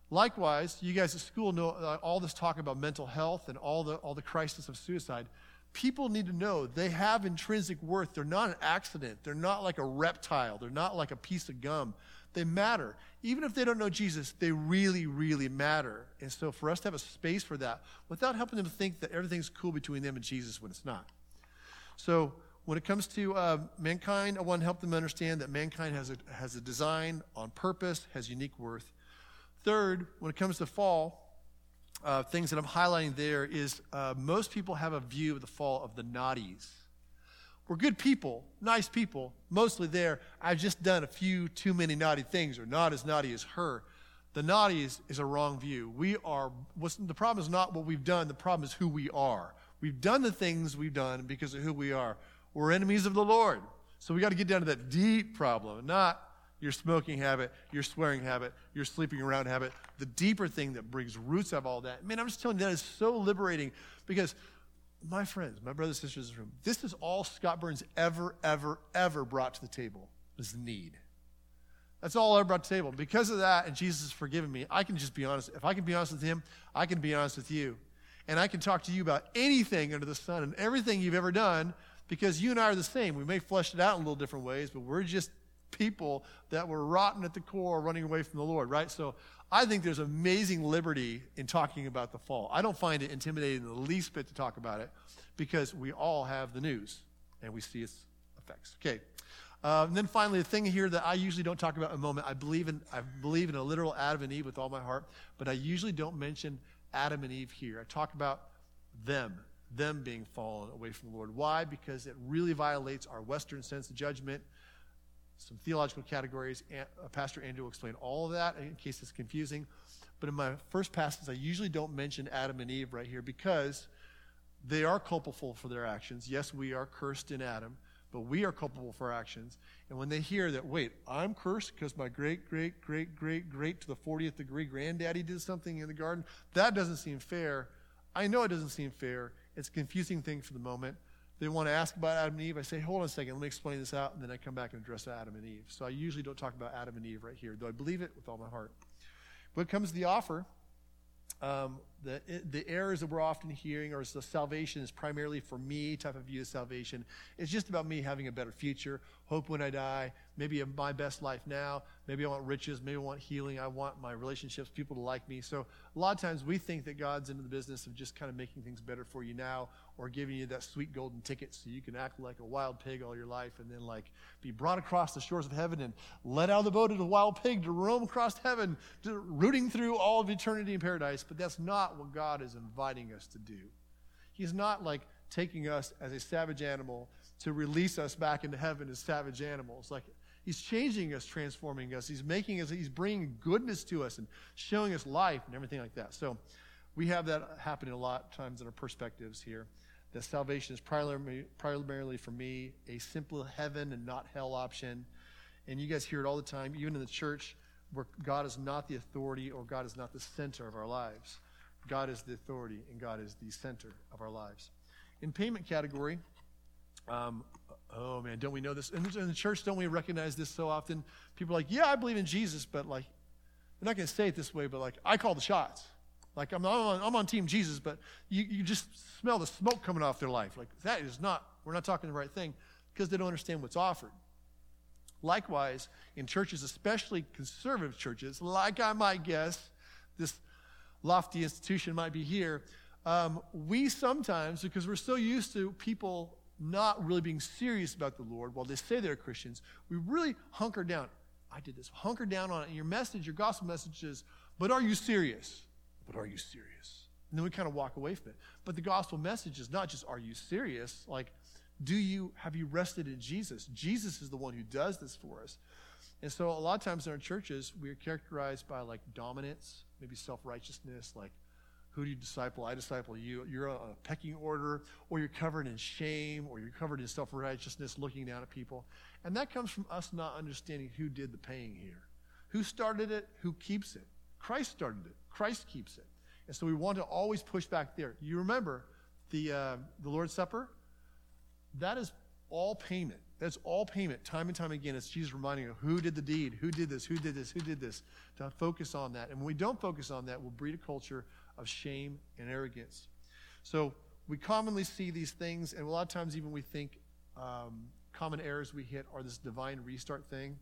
A: Likewise, you guys at school know uh, all this talk about mental health and all the, all the crisis of suicide. People need to know they have intrinsic worth. They're not an accident. They're not like a reptile. They're not like a piece of gum. They matter. Even if they don't know Jesus, they really, really matter. And so for us to have a space for that without helping them think that everything's cool between them and Jesus when it's not. So when it comes to uh, mankind, I want to help them understand that mankind has a, has a design on purpose, has unique worth. Third, when it comes to fall, uh, things that I'm highlighting there is uh, most people have a view of the fall of the naughties. We're good people, nice people, mostly there. I've just done a few too many naughty things, or not as naughty as her. The naughty is, is a wrong view. We are, the problem is not what we've done, the problem is who we are. We've done the things we've done because of who we are. We're enemies of the Lord. So we got to get down to that deep problem, not your smoking habit, your swearing habit, your sleeping around habit, the deeper thing that brings roots of all that. Man, I'm just telling you, that is so liberating because my friends, my brothers and sisters in this room, this is all Scott Burns ever, ever, ever brought to the table is the need. That's all I brought to the table. Because of that, and Jesus has forgiven me, I can just be honest. If I can be honest with him, I can be honest with you. And I can talk to you about anything under the sun and everything you've ever done because you and I are the same. We may flesh it out in little different ways, but we're just people that were rotten at the core, running away from the Lord, right? So I think there's amazing liberty in talking about the fall. I don't find it intimidating the least bit to talk about it because we all have the news. and we see its effects. Okay. Uh, and then finally, the thing here that I usually don't talk about in a moment, I believe in I believe in a literal Adam and Eve with all my heart, but I usually don't mention Adam and Eve here. I talk about them, them being fallen away from the Lord. Why? Because it really violates our Western sense of judgment, some theological categories. Uh, Pastor Andrew will explain all of that in case it's confusing. But in my first passage, I usually don't mention Adam and Eve right here because they are culpable for their actions. Yes, we are cursed in Adam, but we are culpable for our actions. And when they hear that, wait, I'm cursed because my great, great, great, great, great to the 40th degree granddaddy did something in the garden, that doesn't seem fair. I know it doesn't seem fair. It's a confusing thing for the moment. They want to ask about Adam and Eve. I say, hold on a second, let me explain this out, and then I come back and address Adam and Eve. So I usually don't talk about Adam and Eve right here, though I believe it with all my heart. But comes the offer. Um, the, the errors that we're often hearing are the salvation is primarily for me type of view of salvation. It's just about me having a better future, hope when I die, maybe my best life now. Maybe I want riches, maybe I want healing, I want my relationships, people to like me. So a lot of times we think that God's into the business of just kind of making things better for you now or giving you that sweet golden ticket so you can act like a wild pig all your life and then like be brought across the shores of heaven and let out of the boat as a wild pig to roam across heaven, to, rooting through all of eternity in paradise. But that's not what God is inviting us to do. He's not like taking us as a savage animal to release us back into heaven as savage animals. Like He's changing us, transforming us. He's making us, He's bringing goodness to us and showing us life and everything like that. So we have that happening a lot times in our perspectives here that salvation is primarily, primarily for me a simple heaven and not hell option. And you guys hear it all the time, even in the church, where God is not the authority or God is not the center of our lives. God is the authority and God is the center of our lives. In payment category, um, oh man, don't we know this? In, in the church, don't we recognize this so often? People are like, yeah, I believe in Jesus, but like, they're not going to say it this way, but like, I call the shots. Like, I'm on, I'm on Team Jesus, but you, you just smell the smoke coming off their life. Like, that is not, we're not talking the right thing because they don't understand what's offered. Likewise, in churches, especially conservative churches, like I might guess this lofty institution might be here, um, we sometimes, because we're so used to people not really being serious about the Lord while they say they're Christians, we really hunker down. I did this. Hunker down on it. And your message, your gospel message is, but are you serious? But are you serious? And then we kind of walk away from it. But the gospel message is not just, are you serious? Like, do you, have you rested in Jesus? Jesus is the one who does this for us. And so a lot of times in our churches, we are characterized by like dominance, maybe self righteousness, like, who do you disciple? I disciple you. You're a pecking order, or you're covered in shame, or you're covered in self righteousness, looking down at people. And that comes from us not understanding who did the paying here. Who started it? Who keeps it? Christ started it. Christ keeps it. And so we want to always push back there. You remember the, uh, the Lord's Supper? That is all payment. That's all payment, time and time again. It's Jesus reminding you who did the deed, who did this, who did this, who did this. To focus on that. And when we don't focus on that, we'll breed a culture of shame and arrogance. So we commonly see these things, and a lot of times even we think um, common errors we hit are this divine restart thing.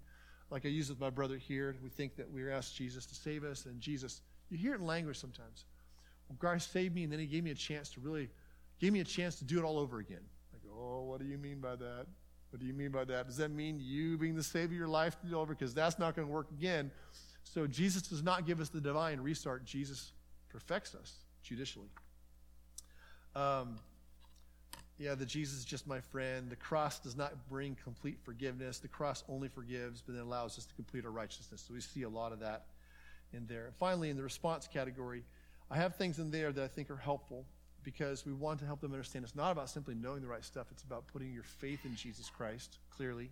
A: Like I use with my brother here, we think that we're asked Jesus to save us, and Jesus you hear it in language sometimes. Well, Christ saved me, and then he gave me a chance to really, gave me a chance to do it all over again. I go, oh, what do you mean by that? What do you mean by that? Does that mean you being the Savior of your life to do over? Because that's not going to work again. So Jesus does not give us the divine restart. Jesus perfects us judicially. Um, yeah, the Jesus is just my friend. The cross does not bring complete forgiveness. The cross only forgives, but then allows us to complete our righteousness. So we see a lot of that in there. Finally, in the response category, I have things in there that I think are helpful because we want to help them understand it's not about simply knowing the right stuff, it's about putting your faith in Jesus Christ clearly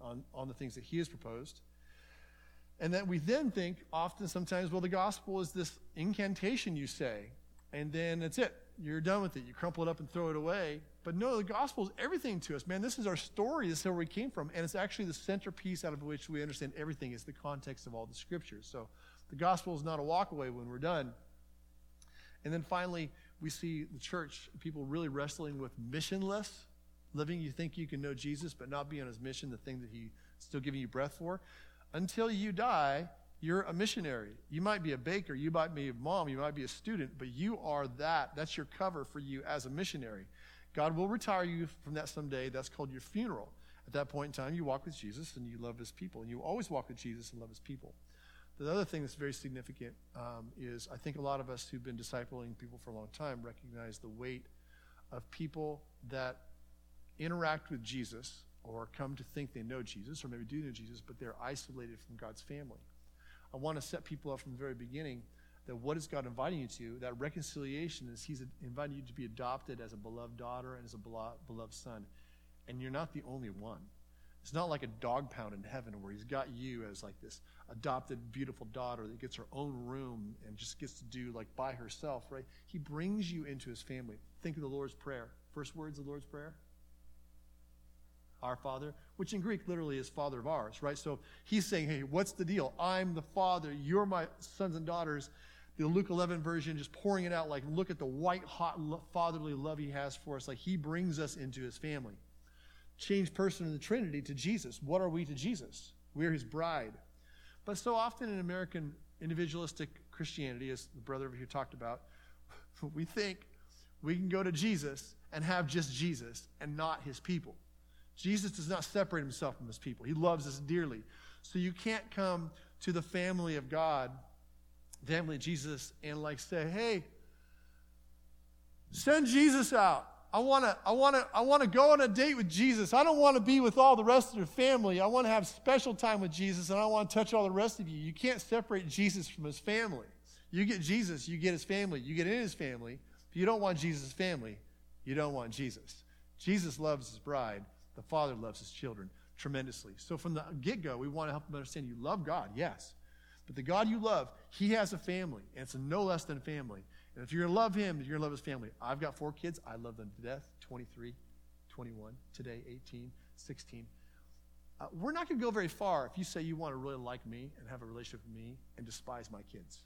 A: on, on the things that He has proposed. And that we then think often, sometimes, well, the gospel is this incantation you say, and then that's it. You're done with it. You crumple it up and throw it away. But no, the gospel is everything to us. Man, this is our story. This is where we came from. And it's actually the centerpiece out of which we understand everything is the context of all the scriptures. So the gospel is not a walkaway when we're done. And then finally, we see the church, people really wrestling with missionless living. You think you can know Jesus, but not be on his mission, the thing that he's still giving you breath for. Until you die, you're a missionary. You might be a baker, you might be a mom, you might be a student, but you are that. That's your cover for you as a missionary. God will retire you from that someday. That's called your funeral. At that point in time, you walk with Jesus and you love his people. And you always walk with Jesus and love his people. The other thing that's very significant um, is I think a lot of us who've been discipling people for a long time recognize the weight of people that interact with Jesus or come to think they know Jesus or maybe do know Jesus, but they're isolated from God's family. I want to set people up from the very beginning that what is God inviting you to? That reconciliation is He's inviting you to be adopted as a beloved daughter and as a beloved son. And you're not the only one. It's not like a dog pound in heaven where He's got you as like this adopted, beautiful daughter that gets her own room and just gets to do like by herself, right? He brings you into His family. Think of the Lord's Prayer. First words of the Lord's Prayer our Father, which in Greek literally is Father of ours, right? So he's saying, hey, what's the deal? I'm the Father. You're my sons and daughters the Luke 11 version, just pouring it out like, look at the white hot fatherly love he has for us. Like he brings us into his family. Change person in the Trinity to Jesus. What are we to Jesus? We're his bride. But so often in American individualistic Christianity, as the brother over here talked about, we think we can go to Jesus and have just Jesus and not his people. Jesus does not separate himself from his people. He loves us dearly. So you can't come to the family of God family of Jesus and like say, hey, send Jesus out. I want to I want to I want to go on a date with Jesus. I don't want to be with all the rest of your family. I want to have special time with Jesus and I want to touch all the rest of you. You can't separate Jesus from his family. You get Jesus, you get his family. You get in his family. If you don't want Jesus' family, you don't want Jesus. Jesus loves his bride. The Father loves his children tremendously. So from the get-go, we want to help them understand you love God, yes. But the God you love, He has a family, and it's no less than family. And if you're going to love Him, you're going to love His family. I've got four kids. I love them to death 23, 21, today 18, 16. Uh, we're not going to go very far if you say you want to really like me and have a relationship with me and despise my kids.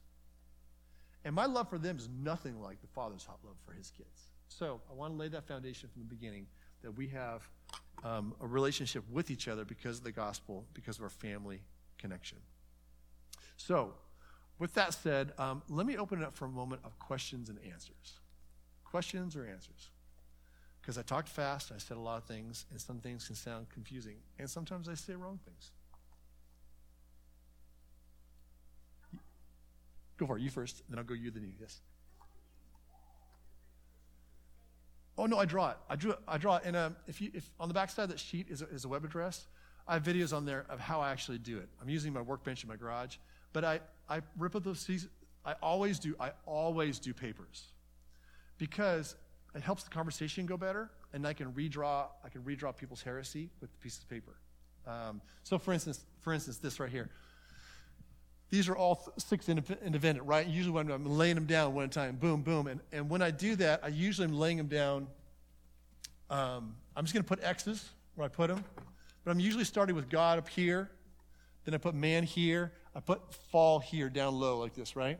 A: And my love for them is nothing like the Father's hot love for His kids. So I want to lay that foundation from the beginning that we have um, a relationship with each other because of the gospel, because of our family connection. So, with that said, um, let me open it up for a moment of questions and answers. Questions or answers? Because I talked fast, I said a lot of things, and some things can sound confusing, and sometimes I say wrong things. Go for it. You first, then I'll go you, then you. Yes. Oh no, I draw it. I drew. I draw it. And um, if you, if on the back side of that sheet is a, is a web address, I have videos on there of how I actually do it. I'm using my workbench in my garage. But I, I rip up those. I always do. I always do papers because it helps the conversation go better, and I can redraw. I can redraw people's heresy with the pieces of paper. Um, so, for instance, for instance, this right here. These are all six independent, right? Usually, when I'm laying them down one time, boom, boom, and and when I do that, I usually am laying them down. Um, I'm just going to put X's where I put them, but I'm usually starting with God up here, then I put man here, I put fall here down low like this, right?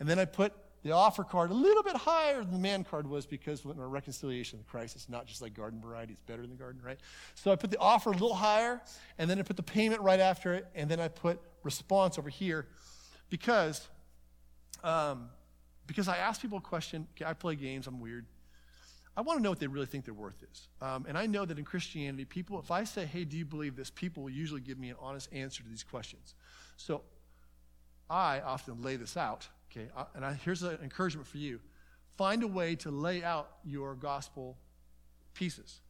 A: And then I put the offer card a little bit higher than the man card was because when a reconciliation crisis, not just like garden variety, it's better than the garden, right? So I put the offer a little higher, and then I put the payment right after it, and then I put response over here because um, because I ask people a question. I play games. I'm weird. I want to know what they really think their worth is. Um, and I know that in Christianity, people, if I say, hey, do you believe this? People will usually give me an honest answer to these questions. So I often lay this out, okay? And I, here's an encouragement for you find a way to lay out your gospel pieces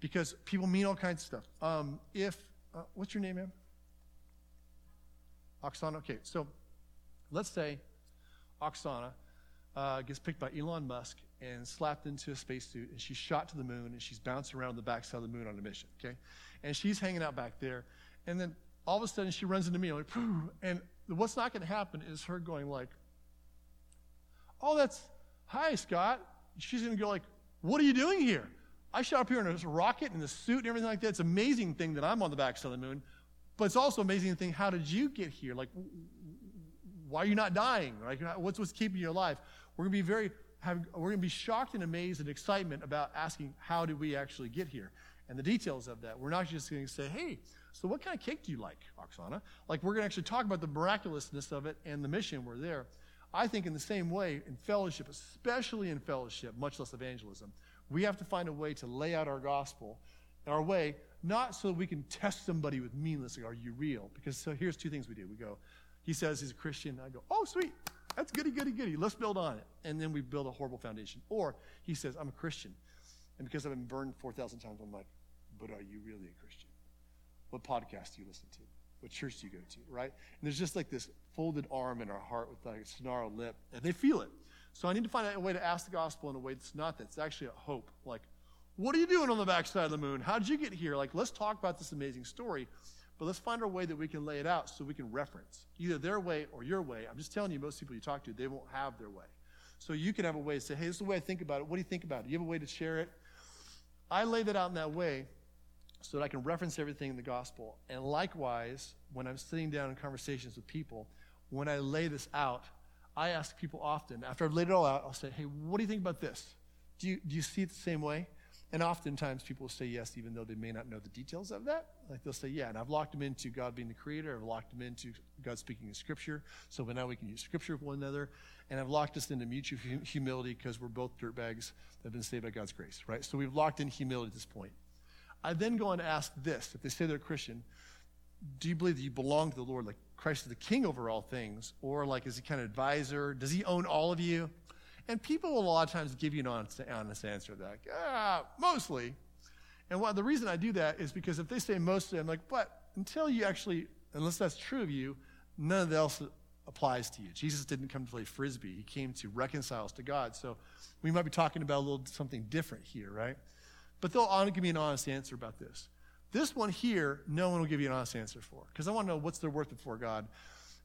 A: because people mean all kinds of stuff. Um, if, uh, what's your name, ma'am? Oksana. Okay, so let's say Oksana uh, gets picked by Elon Musk and slapped into a spacesuit, and she's shot to the moon, and she's bouncing around the backside of the moon on a mission, okay? And she's hanging out back there, and then all of a sudden she runs into me, like, and what's not going to happen is her going like, oh, that's, hi, Scott. She's going to go like, what are you doing here? I shot up here in a rocket and a suit and everything like that. It's amazing thing that I'm on the backside of the moon, but it's also amazing thing, how did you get here? Like, why are you not dying? Like, what's, what's keeping you alive? We're going to be very, have, we're going to be shocked and amazed and excitement about asking, how did we actually get here? And the details of that. We're not just going to say, hey, so, what kind of cake do you like, Oksana? Like, we're going to actually talk about the miraculousness of it and the mission we're there. I think, in the same way, in fellowship, especially in fellowship, much less evangelism, We have to find a way to lay out our gospel, our way, not so that we can test somebody with meaningless, like, are you real? Because so here's two things we do. We go, he says he's a Christian. I go, oh, sweet. That's goody, goody, goody. Let's build on it. And then we build a horrible foundation. Or he says, I'm a Christian. And because I've been burned 4,000 times, I'm like, but are you really a Christian? What podcast do you listen to? What church do you go to, right? And there's just like this folded arm in our heart with like a snarled lip, and they feel it. So I need to find a way to ask the gospel in a way that's not that. It's actually a hope. Like, what are you doing on the backside of the moon? How did you get here? Like, let's talk about this amazing story, but let's find our way that we can lay it out so we can reference either their way or your way. I'm just telling you, most people you talk to, they won't have their way. So you can have a way to say, hey, this is the way I think about it. What do you think about it? Do you have a way to share it? I lay that out in that way so that I can reference everything in the gospel. And likewise, when I'm sitting down in conversations with people, when I lay this out, I ask people often, after I've laid it all out, I'll say, hey, what do you think about this? Do you, do you see it the same way? And oftentimes people will say yes, even though they may not know the details of that. Like they'll say, yeah. And I've locked them into God being the creator. I've locked them into God speaking in Scripture. So now we can use Scripture with one another. And I've locked us into mutual humility because we're both dirtbags that have been saved by God's grace, right? So we've locked in humility at this point. I then go on to ask this if they say they're a Christian, do you believe that you belong to the Lord? Like Christ is the king over all things? Or like is he kind of advisor? Does he own all of you? And people will a lot of times give you an honest, honest answer that. Ah, mostly. And what, the reason I do that is because if they say mostly, I'm like, but until you actually, unless that's true of you, none of that else applies to you. Jesus didn't come to play frisbee. He came to reconcile us to God. So we might be talking about a little something different here, right? But they'll give me an honest answer about this. This one here, no one will give you an honest answer for because I want to know what's their worth before God.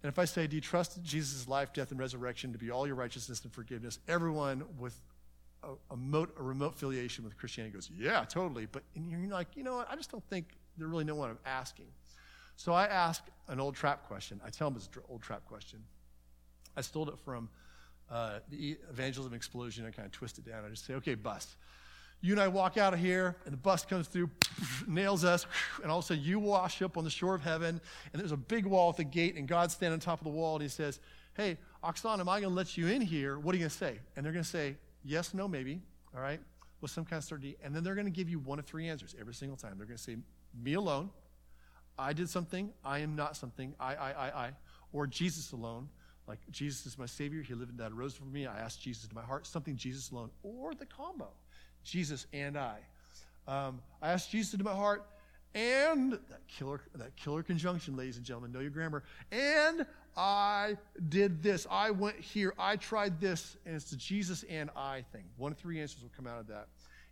A: And if I say, Do you trust Jesus' life, death, and resurrection to be all your righteousness and forgiveness? Everyone with a, a, mote, a remote affiliation with Christianity goes, Yeah, totally. But you're like, You know what? I just don't think they really know what I'm asking. So I ask an old trap question. I tell them it's an old trap question. I stole it from uh, the Evangelism Explosion. I kind of twist it down. I just say, Okay, bus. You and I walk out of here, and the bus comes through, nails us, and all of a sudden you wash up on the shore of heaven, and there's a big wall at the gate, and God's standing on top of the wall, and he says, Hey, Oksana, am I going to let you in here? What are you going to say? And they're going to say, Yes, no, maybe, all right, with some kind of certainty. And then they're going to give you one of three answers every single time. They're going to say, Me alone, I did something, I am not something, I, I, I, I, or Jesus alone. Like, Jesus is my Savior. He lived and died, rose for me. I asked Jesus into my heart. Something Jesus alone, or the combo. Jesus and I. Um, I asked Jesus into my heart, and that killer, that killer conjunction, ladies and gentlemen, know your grammar. And I did this. I went here. I tried this, and it's the Jesus and I thing. One of three answers will come out of that.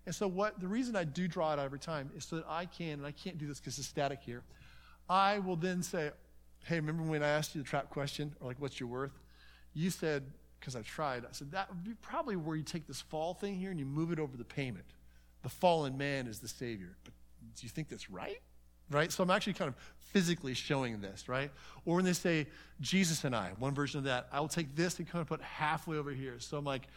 A: And so, what the reason I do draw it out every time is so that I can, and I can't do this because it's static here. I will then say, "Hey, remember when I asked you the trap question, or like, what's your worth?" You said because I tried. I said, that would be probably where you take this fall thing here and you move it over the payment. The fallen man is the Savior. But do you think that's right? Right? So I'm actually kind of physically showing this, right? Or when they say Jesus and I, one version of that, I will take this and kind of put halfway over here. So I'm like,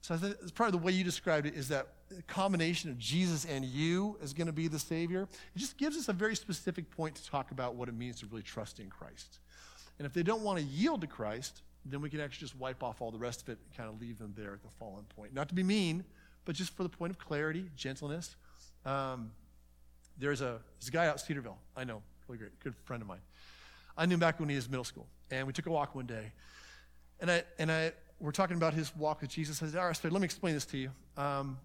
A: so I think it's probably the way you described it is that combination of Jesus and you is going to be the Savior. It just gives us a very specific point to talk about what it means to really trust in Christ. And if they don't want to yield to Christ, then we can actually just wipe off all the rest of it and kind of leave them there at the fallen point. Not to be mean, but just for the point of clarity, gentleness. Um, there's, a, there's a guy out in Cedarville, I know, really great, good friend of mine. I knew him back when he was middle school, and we took a walk one day. And I, and I, we're talking about his walk with Jesus. I said, all right, let me explain this to you. Um,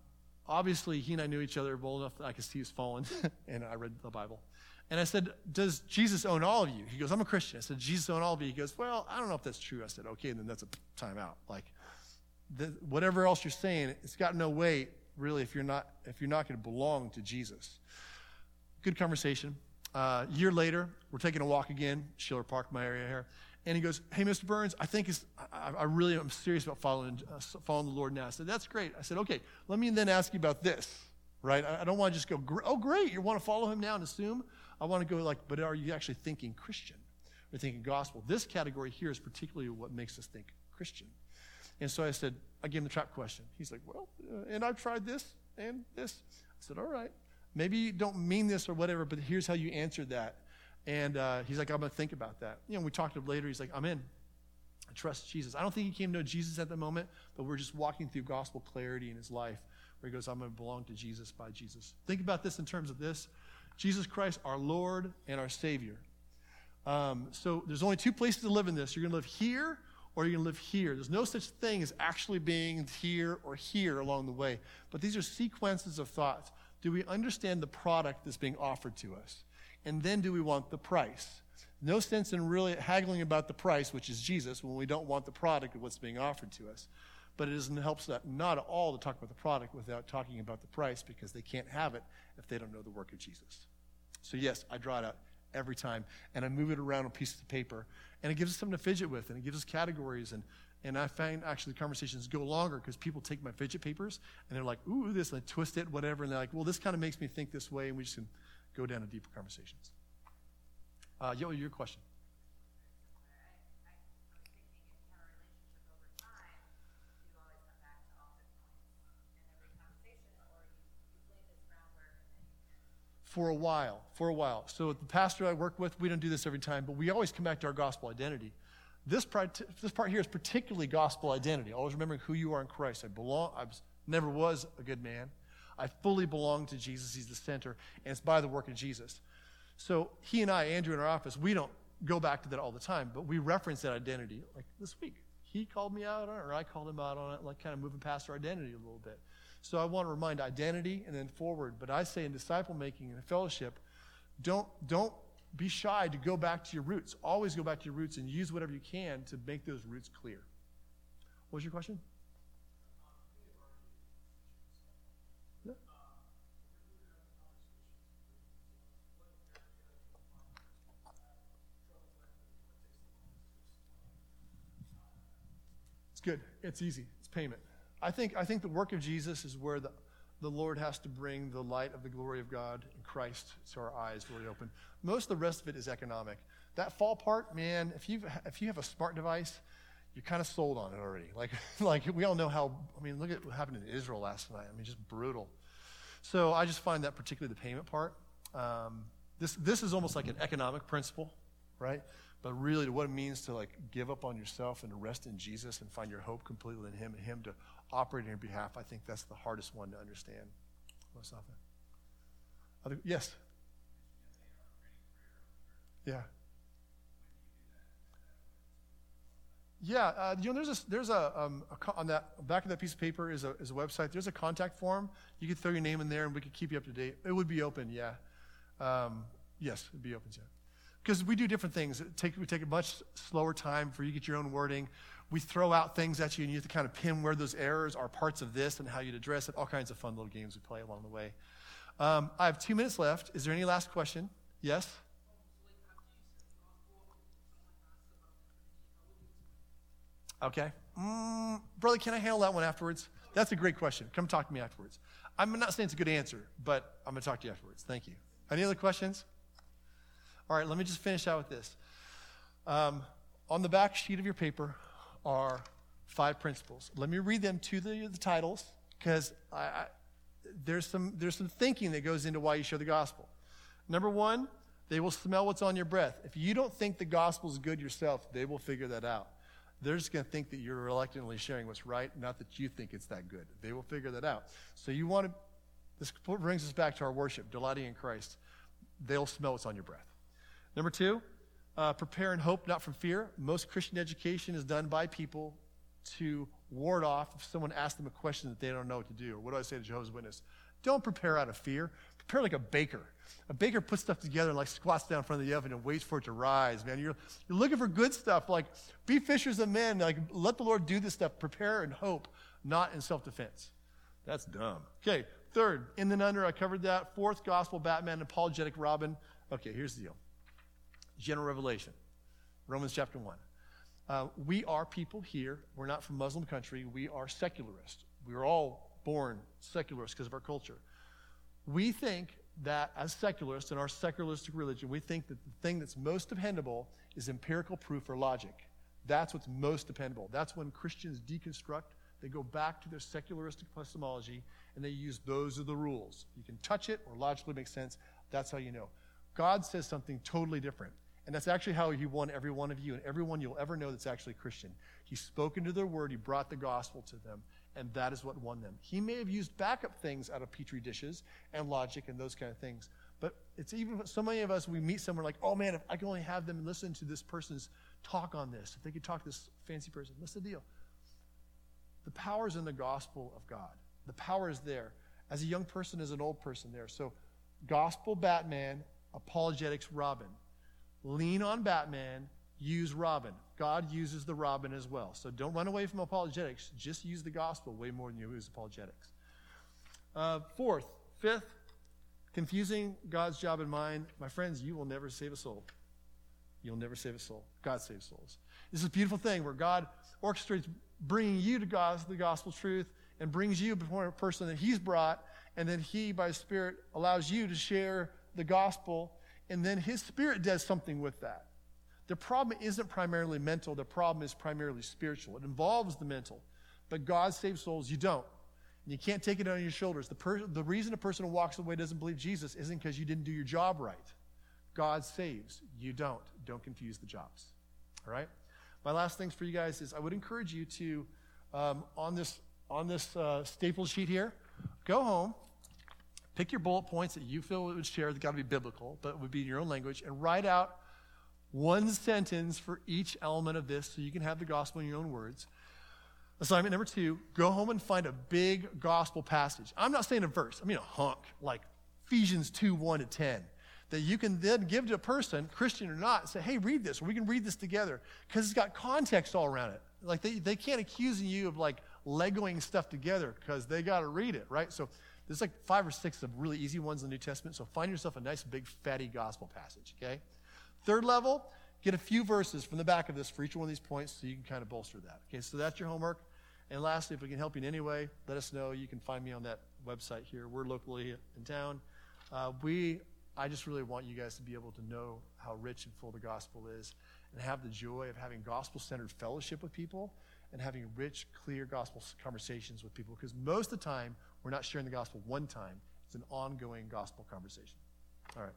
A: obviously, he and I knew each other well enough that I could see he was fallen, and I read the Bible. And I said, Does Jesus own all of you? He goes, I'm a Christian. I said, Jesus own all of you? He goes, Well, I don't know if that's true. I said, Okay, and then that's a timeout. Like, the, whatever else you're saying, it's got no weight, really, if you're not, if you're not going to belong to Jesus. Good conversation. Uh, year later, we're taking a walk again, Schiller Park, my area here. And he goes, Hey, Mr. Burns, I think it's, I, I really am serious about following, uh, following the Lord now. I said, That's great. I said, Okay, let me then ask you about this, right? I, I don't want to just go, Oh, great, you want to follow him now and assume? I want to go like, but are you actually thinking Christian? Or thinking gospel? This category here is particularly what makes us think Christian. And so I said, I gave him the trap question. He's like, well, uh, and I've tried this and this. I said, all right. Maybe you don't mean this or whatever, but here's how you answered that. And uh, he's like, I'm going to think about that. You know, we talked to him later. He's like, I'm in. I trust Jesus. I don't think he came to know Jesus at the moment, but we're just walking through gospel clarity in his life where he goes, I'm going to belong to Jesus by Jesus. Think about this in terms of this Jesus Christ, our Lord and our Savior. Um, so there's only two places to live in this. You're going to live here or you're going to live here. There's no such thing as actually being here or here along the way. But these are sequences of thoughts. Do we understand the product that's being offered to us? And then do we want the price? No sense in really haggling about the price, which is Jesus, when we don't want the product of what's being offered to us. But it doesn't help that not at all to talk about the product without talking about the price because they can't have it if they don't know the work of Jesus. So yes, I draw it out every time and I move it around on pieces of paper and it gives us something to fidget with and it gives us categories and and I find actually conversations go longer because people take my fidget papers and they're like, ooh, this, and I twist it, whatever. And they're like, well, this kind of makes me think this way. And we just can go down to deeper conversations. Uh, yo, your question. For a while, for a while. So the pastor I work with, we don't do this every time, but we always come back to our gospel identity. This part, this part here is particularly gospel identity. Always remembering who you are in Christ. I belong. I never was a good man. I fully belong to Jesus. He's the center, and it's by the work of Jesus. So he and I, Andrew, in our office, we don't go back to that all the time, but we reference that identity. Like this week, he called me out on it, or I called him out on it, like kind of moving past our identity a little bit. So I want to remind identity and then forward. But I say in disciple making and fellowship, don't don't be shy to go back to your roots. Always go back to your roots and use whatever you can to make those roots clear. What was your question? It's good. It's easy. It's payment. I think, I think the work of Jesus is where the, the Lord has to bring the light of the glory of God in Christ to our eyes really open. Most of the rest of it is economic. That fall part, man, if, you if you have a smart device, you're kind of sold on it already. Like, like we all know how, I mean, look at what happened in Israel last night. I mean, just brutal. So I just find that particularly the payment part. Um, this, this is almost like an economic principle, right? but really what it means to like give up on yourself and rest in Jesus and find your hope completely in Him and Him to operate on your behalf. I think that's the hardest one to understand most often. Other, yes. Yeah. Yeah, uh, you know, there's a, there's a, um, a, on that back of that piece of paper is a, is a website. There's a contact form. You could throw your name in there, and we could keep you up to date. It would be open, yeah. Um, yes, it'd be open, yeah because we do different things. Take, we take a much slower time for you to get your own wording. We throw out things at you, and you have to kind of pin where those errors are parts of this and how you'd address it. All kinds of fun little games we play along the way. Um, I have two minutes left. Is there any last question? Yes? Okay. Mm, brother, can I handle that one afterwards? That's a great question. Come talk to me afterwards. I'm not saying it's a good answer, but I'm going to talk to you afterwards. Thank you. Any other questions? All right, let me just finish out with this. Um, on the back sheet of your paper are five principles. Let me read them to the, the titles because there's, some, there's some thinking that goes into why you share the gospel. Number one, they will smell what's on your breath. If you don't think the gospel is good yourself, they will figure that out. They're just going to think that you're reluctantly sharing what's right, not that you think it's that good. They will figure that out. So you want to, this brings us back to our worship, delighting in Christ. They'll smell what's on your breath. Number two, uh, prepare and hope not from fear. Most Christian education is done by people to ward off if someone asks them a question that they don't know what to do. Or what do I say to Jehovah's Witness? Don't prepare out of fear. Prepare like a baker. A baker puts stuff together and like squats down in front of the oven and waits for it to rise, man. You're, you're looking for good stuff. Like, be fishers of men. Like, let the Lord do this stuff. Prepare and hope, not in self defense. That's dumb. Okay, third, in the under, I covered that. Fourth, gospel, Batman, apologetic, Robin. Okay, here's the deal general revelation. Romans chapter 1. Uh, we are people here. We're not from Muslim country. We are secularists. We are all born secularists because of our culture. We think that as secularists in our secularistic religion, we think that the thing that's most dependable is empirical proof or logic. That's what's most dependable. That's when Christians deconstruct. They go back to their secularistic epistemology and they use those are the rules. You can touch it or logically make sense. That's how you know. God says something totally different. And that's actually how he won every one of you and everyone you'll ever know that's actually Christian. He spoke into their word, he brought the gospel to them, and that is what won them. He may have used backup things out of petri dishes and logic and those kind of things, but it's even so many of us, we meet someone like, oh man, if I can only have them listen to this person's talk on this, if they could talk to this fancy person, what's the deal? The power is in the gospel of God. The power is there. As a young person, as an old person, there. So, gospel Batman, apologetics Robin. Lean on Batman, use Robin. God uses the Robin as well. So don't run away from apologetics. Just use the gospel way more than you use apologetics. Uh, fourth, fifth, confusing God's job and mine. My friends, you will never save a soul. You'll never save a soul. God saves souls. This is a beautiful thing where God orchestrates bringing you to God, the gospel truth and brings you before a person that He's brought, and then He, by His Spirit, allows you to share the gospel, and then His Spirit does something with that. The problem isn't primarily mental, the problem is primarily spiritual. It involves the mental. But God saves souls, you don't. And you can't take it on your shoulders. The, per- the reason a person who walks away doesn't believe Jesus isn't because you didn't do your job right. God saves, you don't. Don't confuse the jobs. All right? My last things for you guys is I would encourage you to, um, on this, on this uh, staple sheet here, go home, pick your bullet points that you feel would share, that got to be biblical, but would be in your own language, and write out one sentence for each element of this so you can have the gospel in your own words. Assignment number two go home and find a big gospel passage. I'm not saying a verse, I mean a hunk, like Ephesians 2 1 to 10, that you can then give to a person, Christian or not, say, hey, read this, or we can read this together, because it's got context all around it. Like they, they can't accuse you of like Legoing stuff together because they got to read it, right? So there's like five or six of really easy ones in the New Testament. So find yourself a nice, big, fatty gospel passage, okay? Third level, get a few verses from the back of this for each one of these points so you can kind of bolster that. Okay, so that's your homework. And lastly, if we can help you in any way, let us know. You can find me on that website here. We're locally in town. Uh, we, I just really want you guys to be able to know how rich and full the gospel is and have the joy of having gospel centered fellowship with people and having rich, clear gospel conversations with people because most of the time, we're not sharing the gospel one time, it's an ongoing gospel conversation. All right.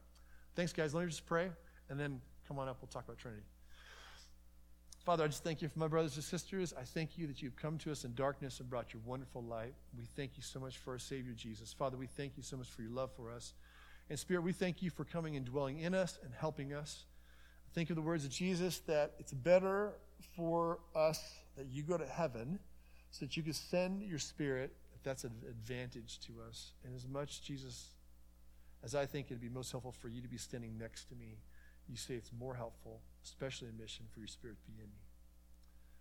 A: Thanks, guys. Let me just pray and then come on up, we'll talk about Trinity. Father, I just thank you for my brothers and sisters. I thank you that you've come to us in darkness and brought your wonderful light. We thank you so much for our Savior Jesus. Father, we thank you so much for your love for us. And Spirit, we thank you for coming and dwelling in us and helping us. Think of the words of Jesus that it's better for us that you go to heaven so that you can send your Spirit, that's an advantage to us. And as much, Jesus, as I think it'd be most helpful for you to be standing next to me you say it's more helpful, especially in mission, for your spirit to be in me.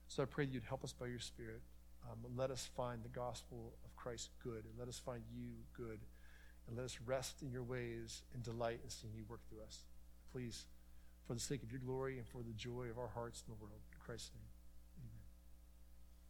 A: So I pray that you'd help us by your spirit. Um, let us find the gospel of Christ good, and let us find you good, and let us rest in your ways and delight in seeing you work through us. Please, for the sake of your glory and for the joy of our hearts in the world. In Christ's name.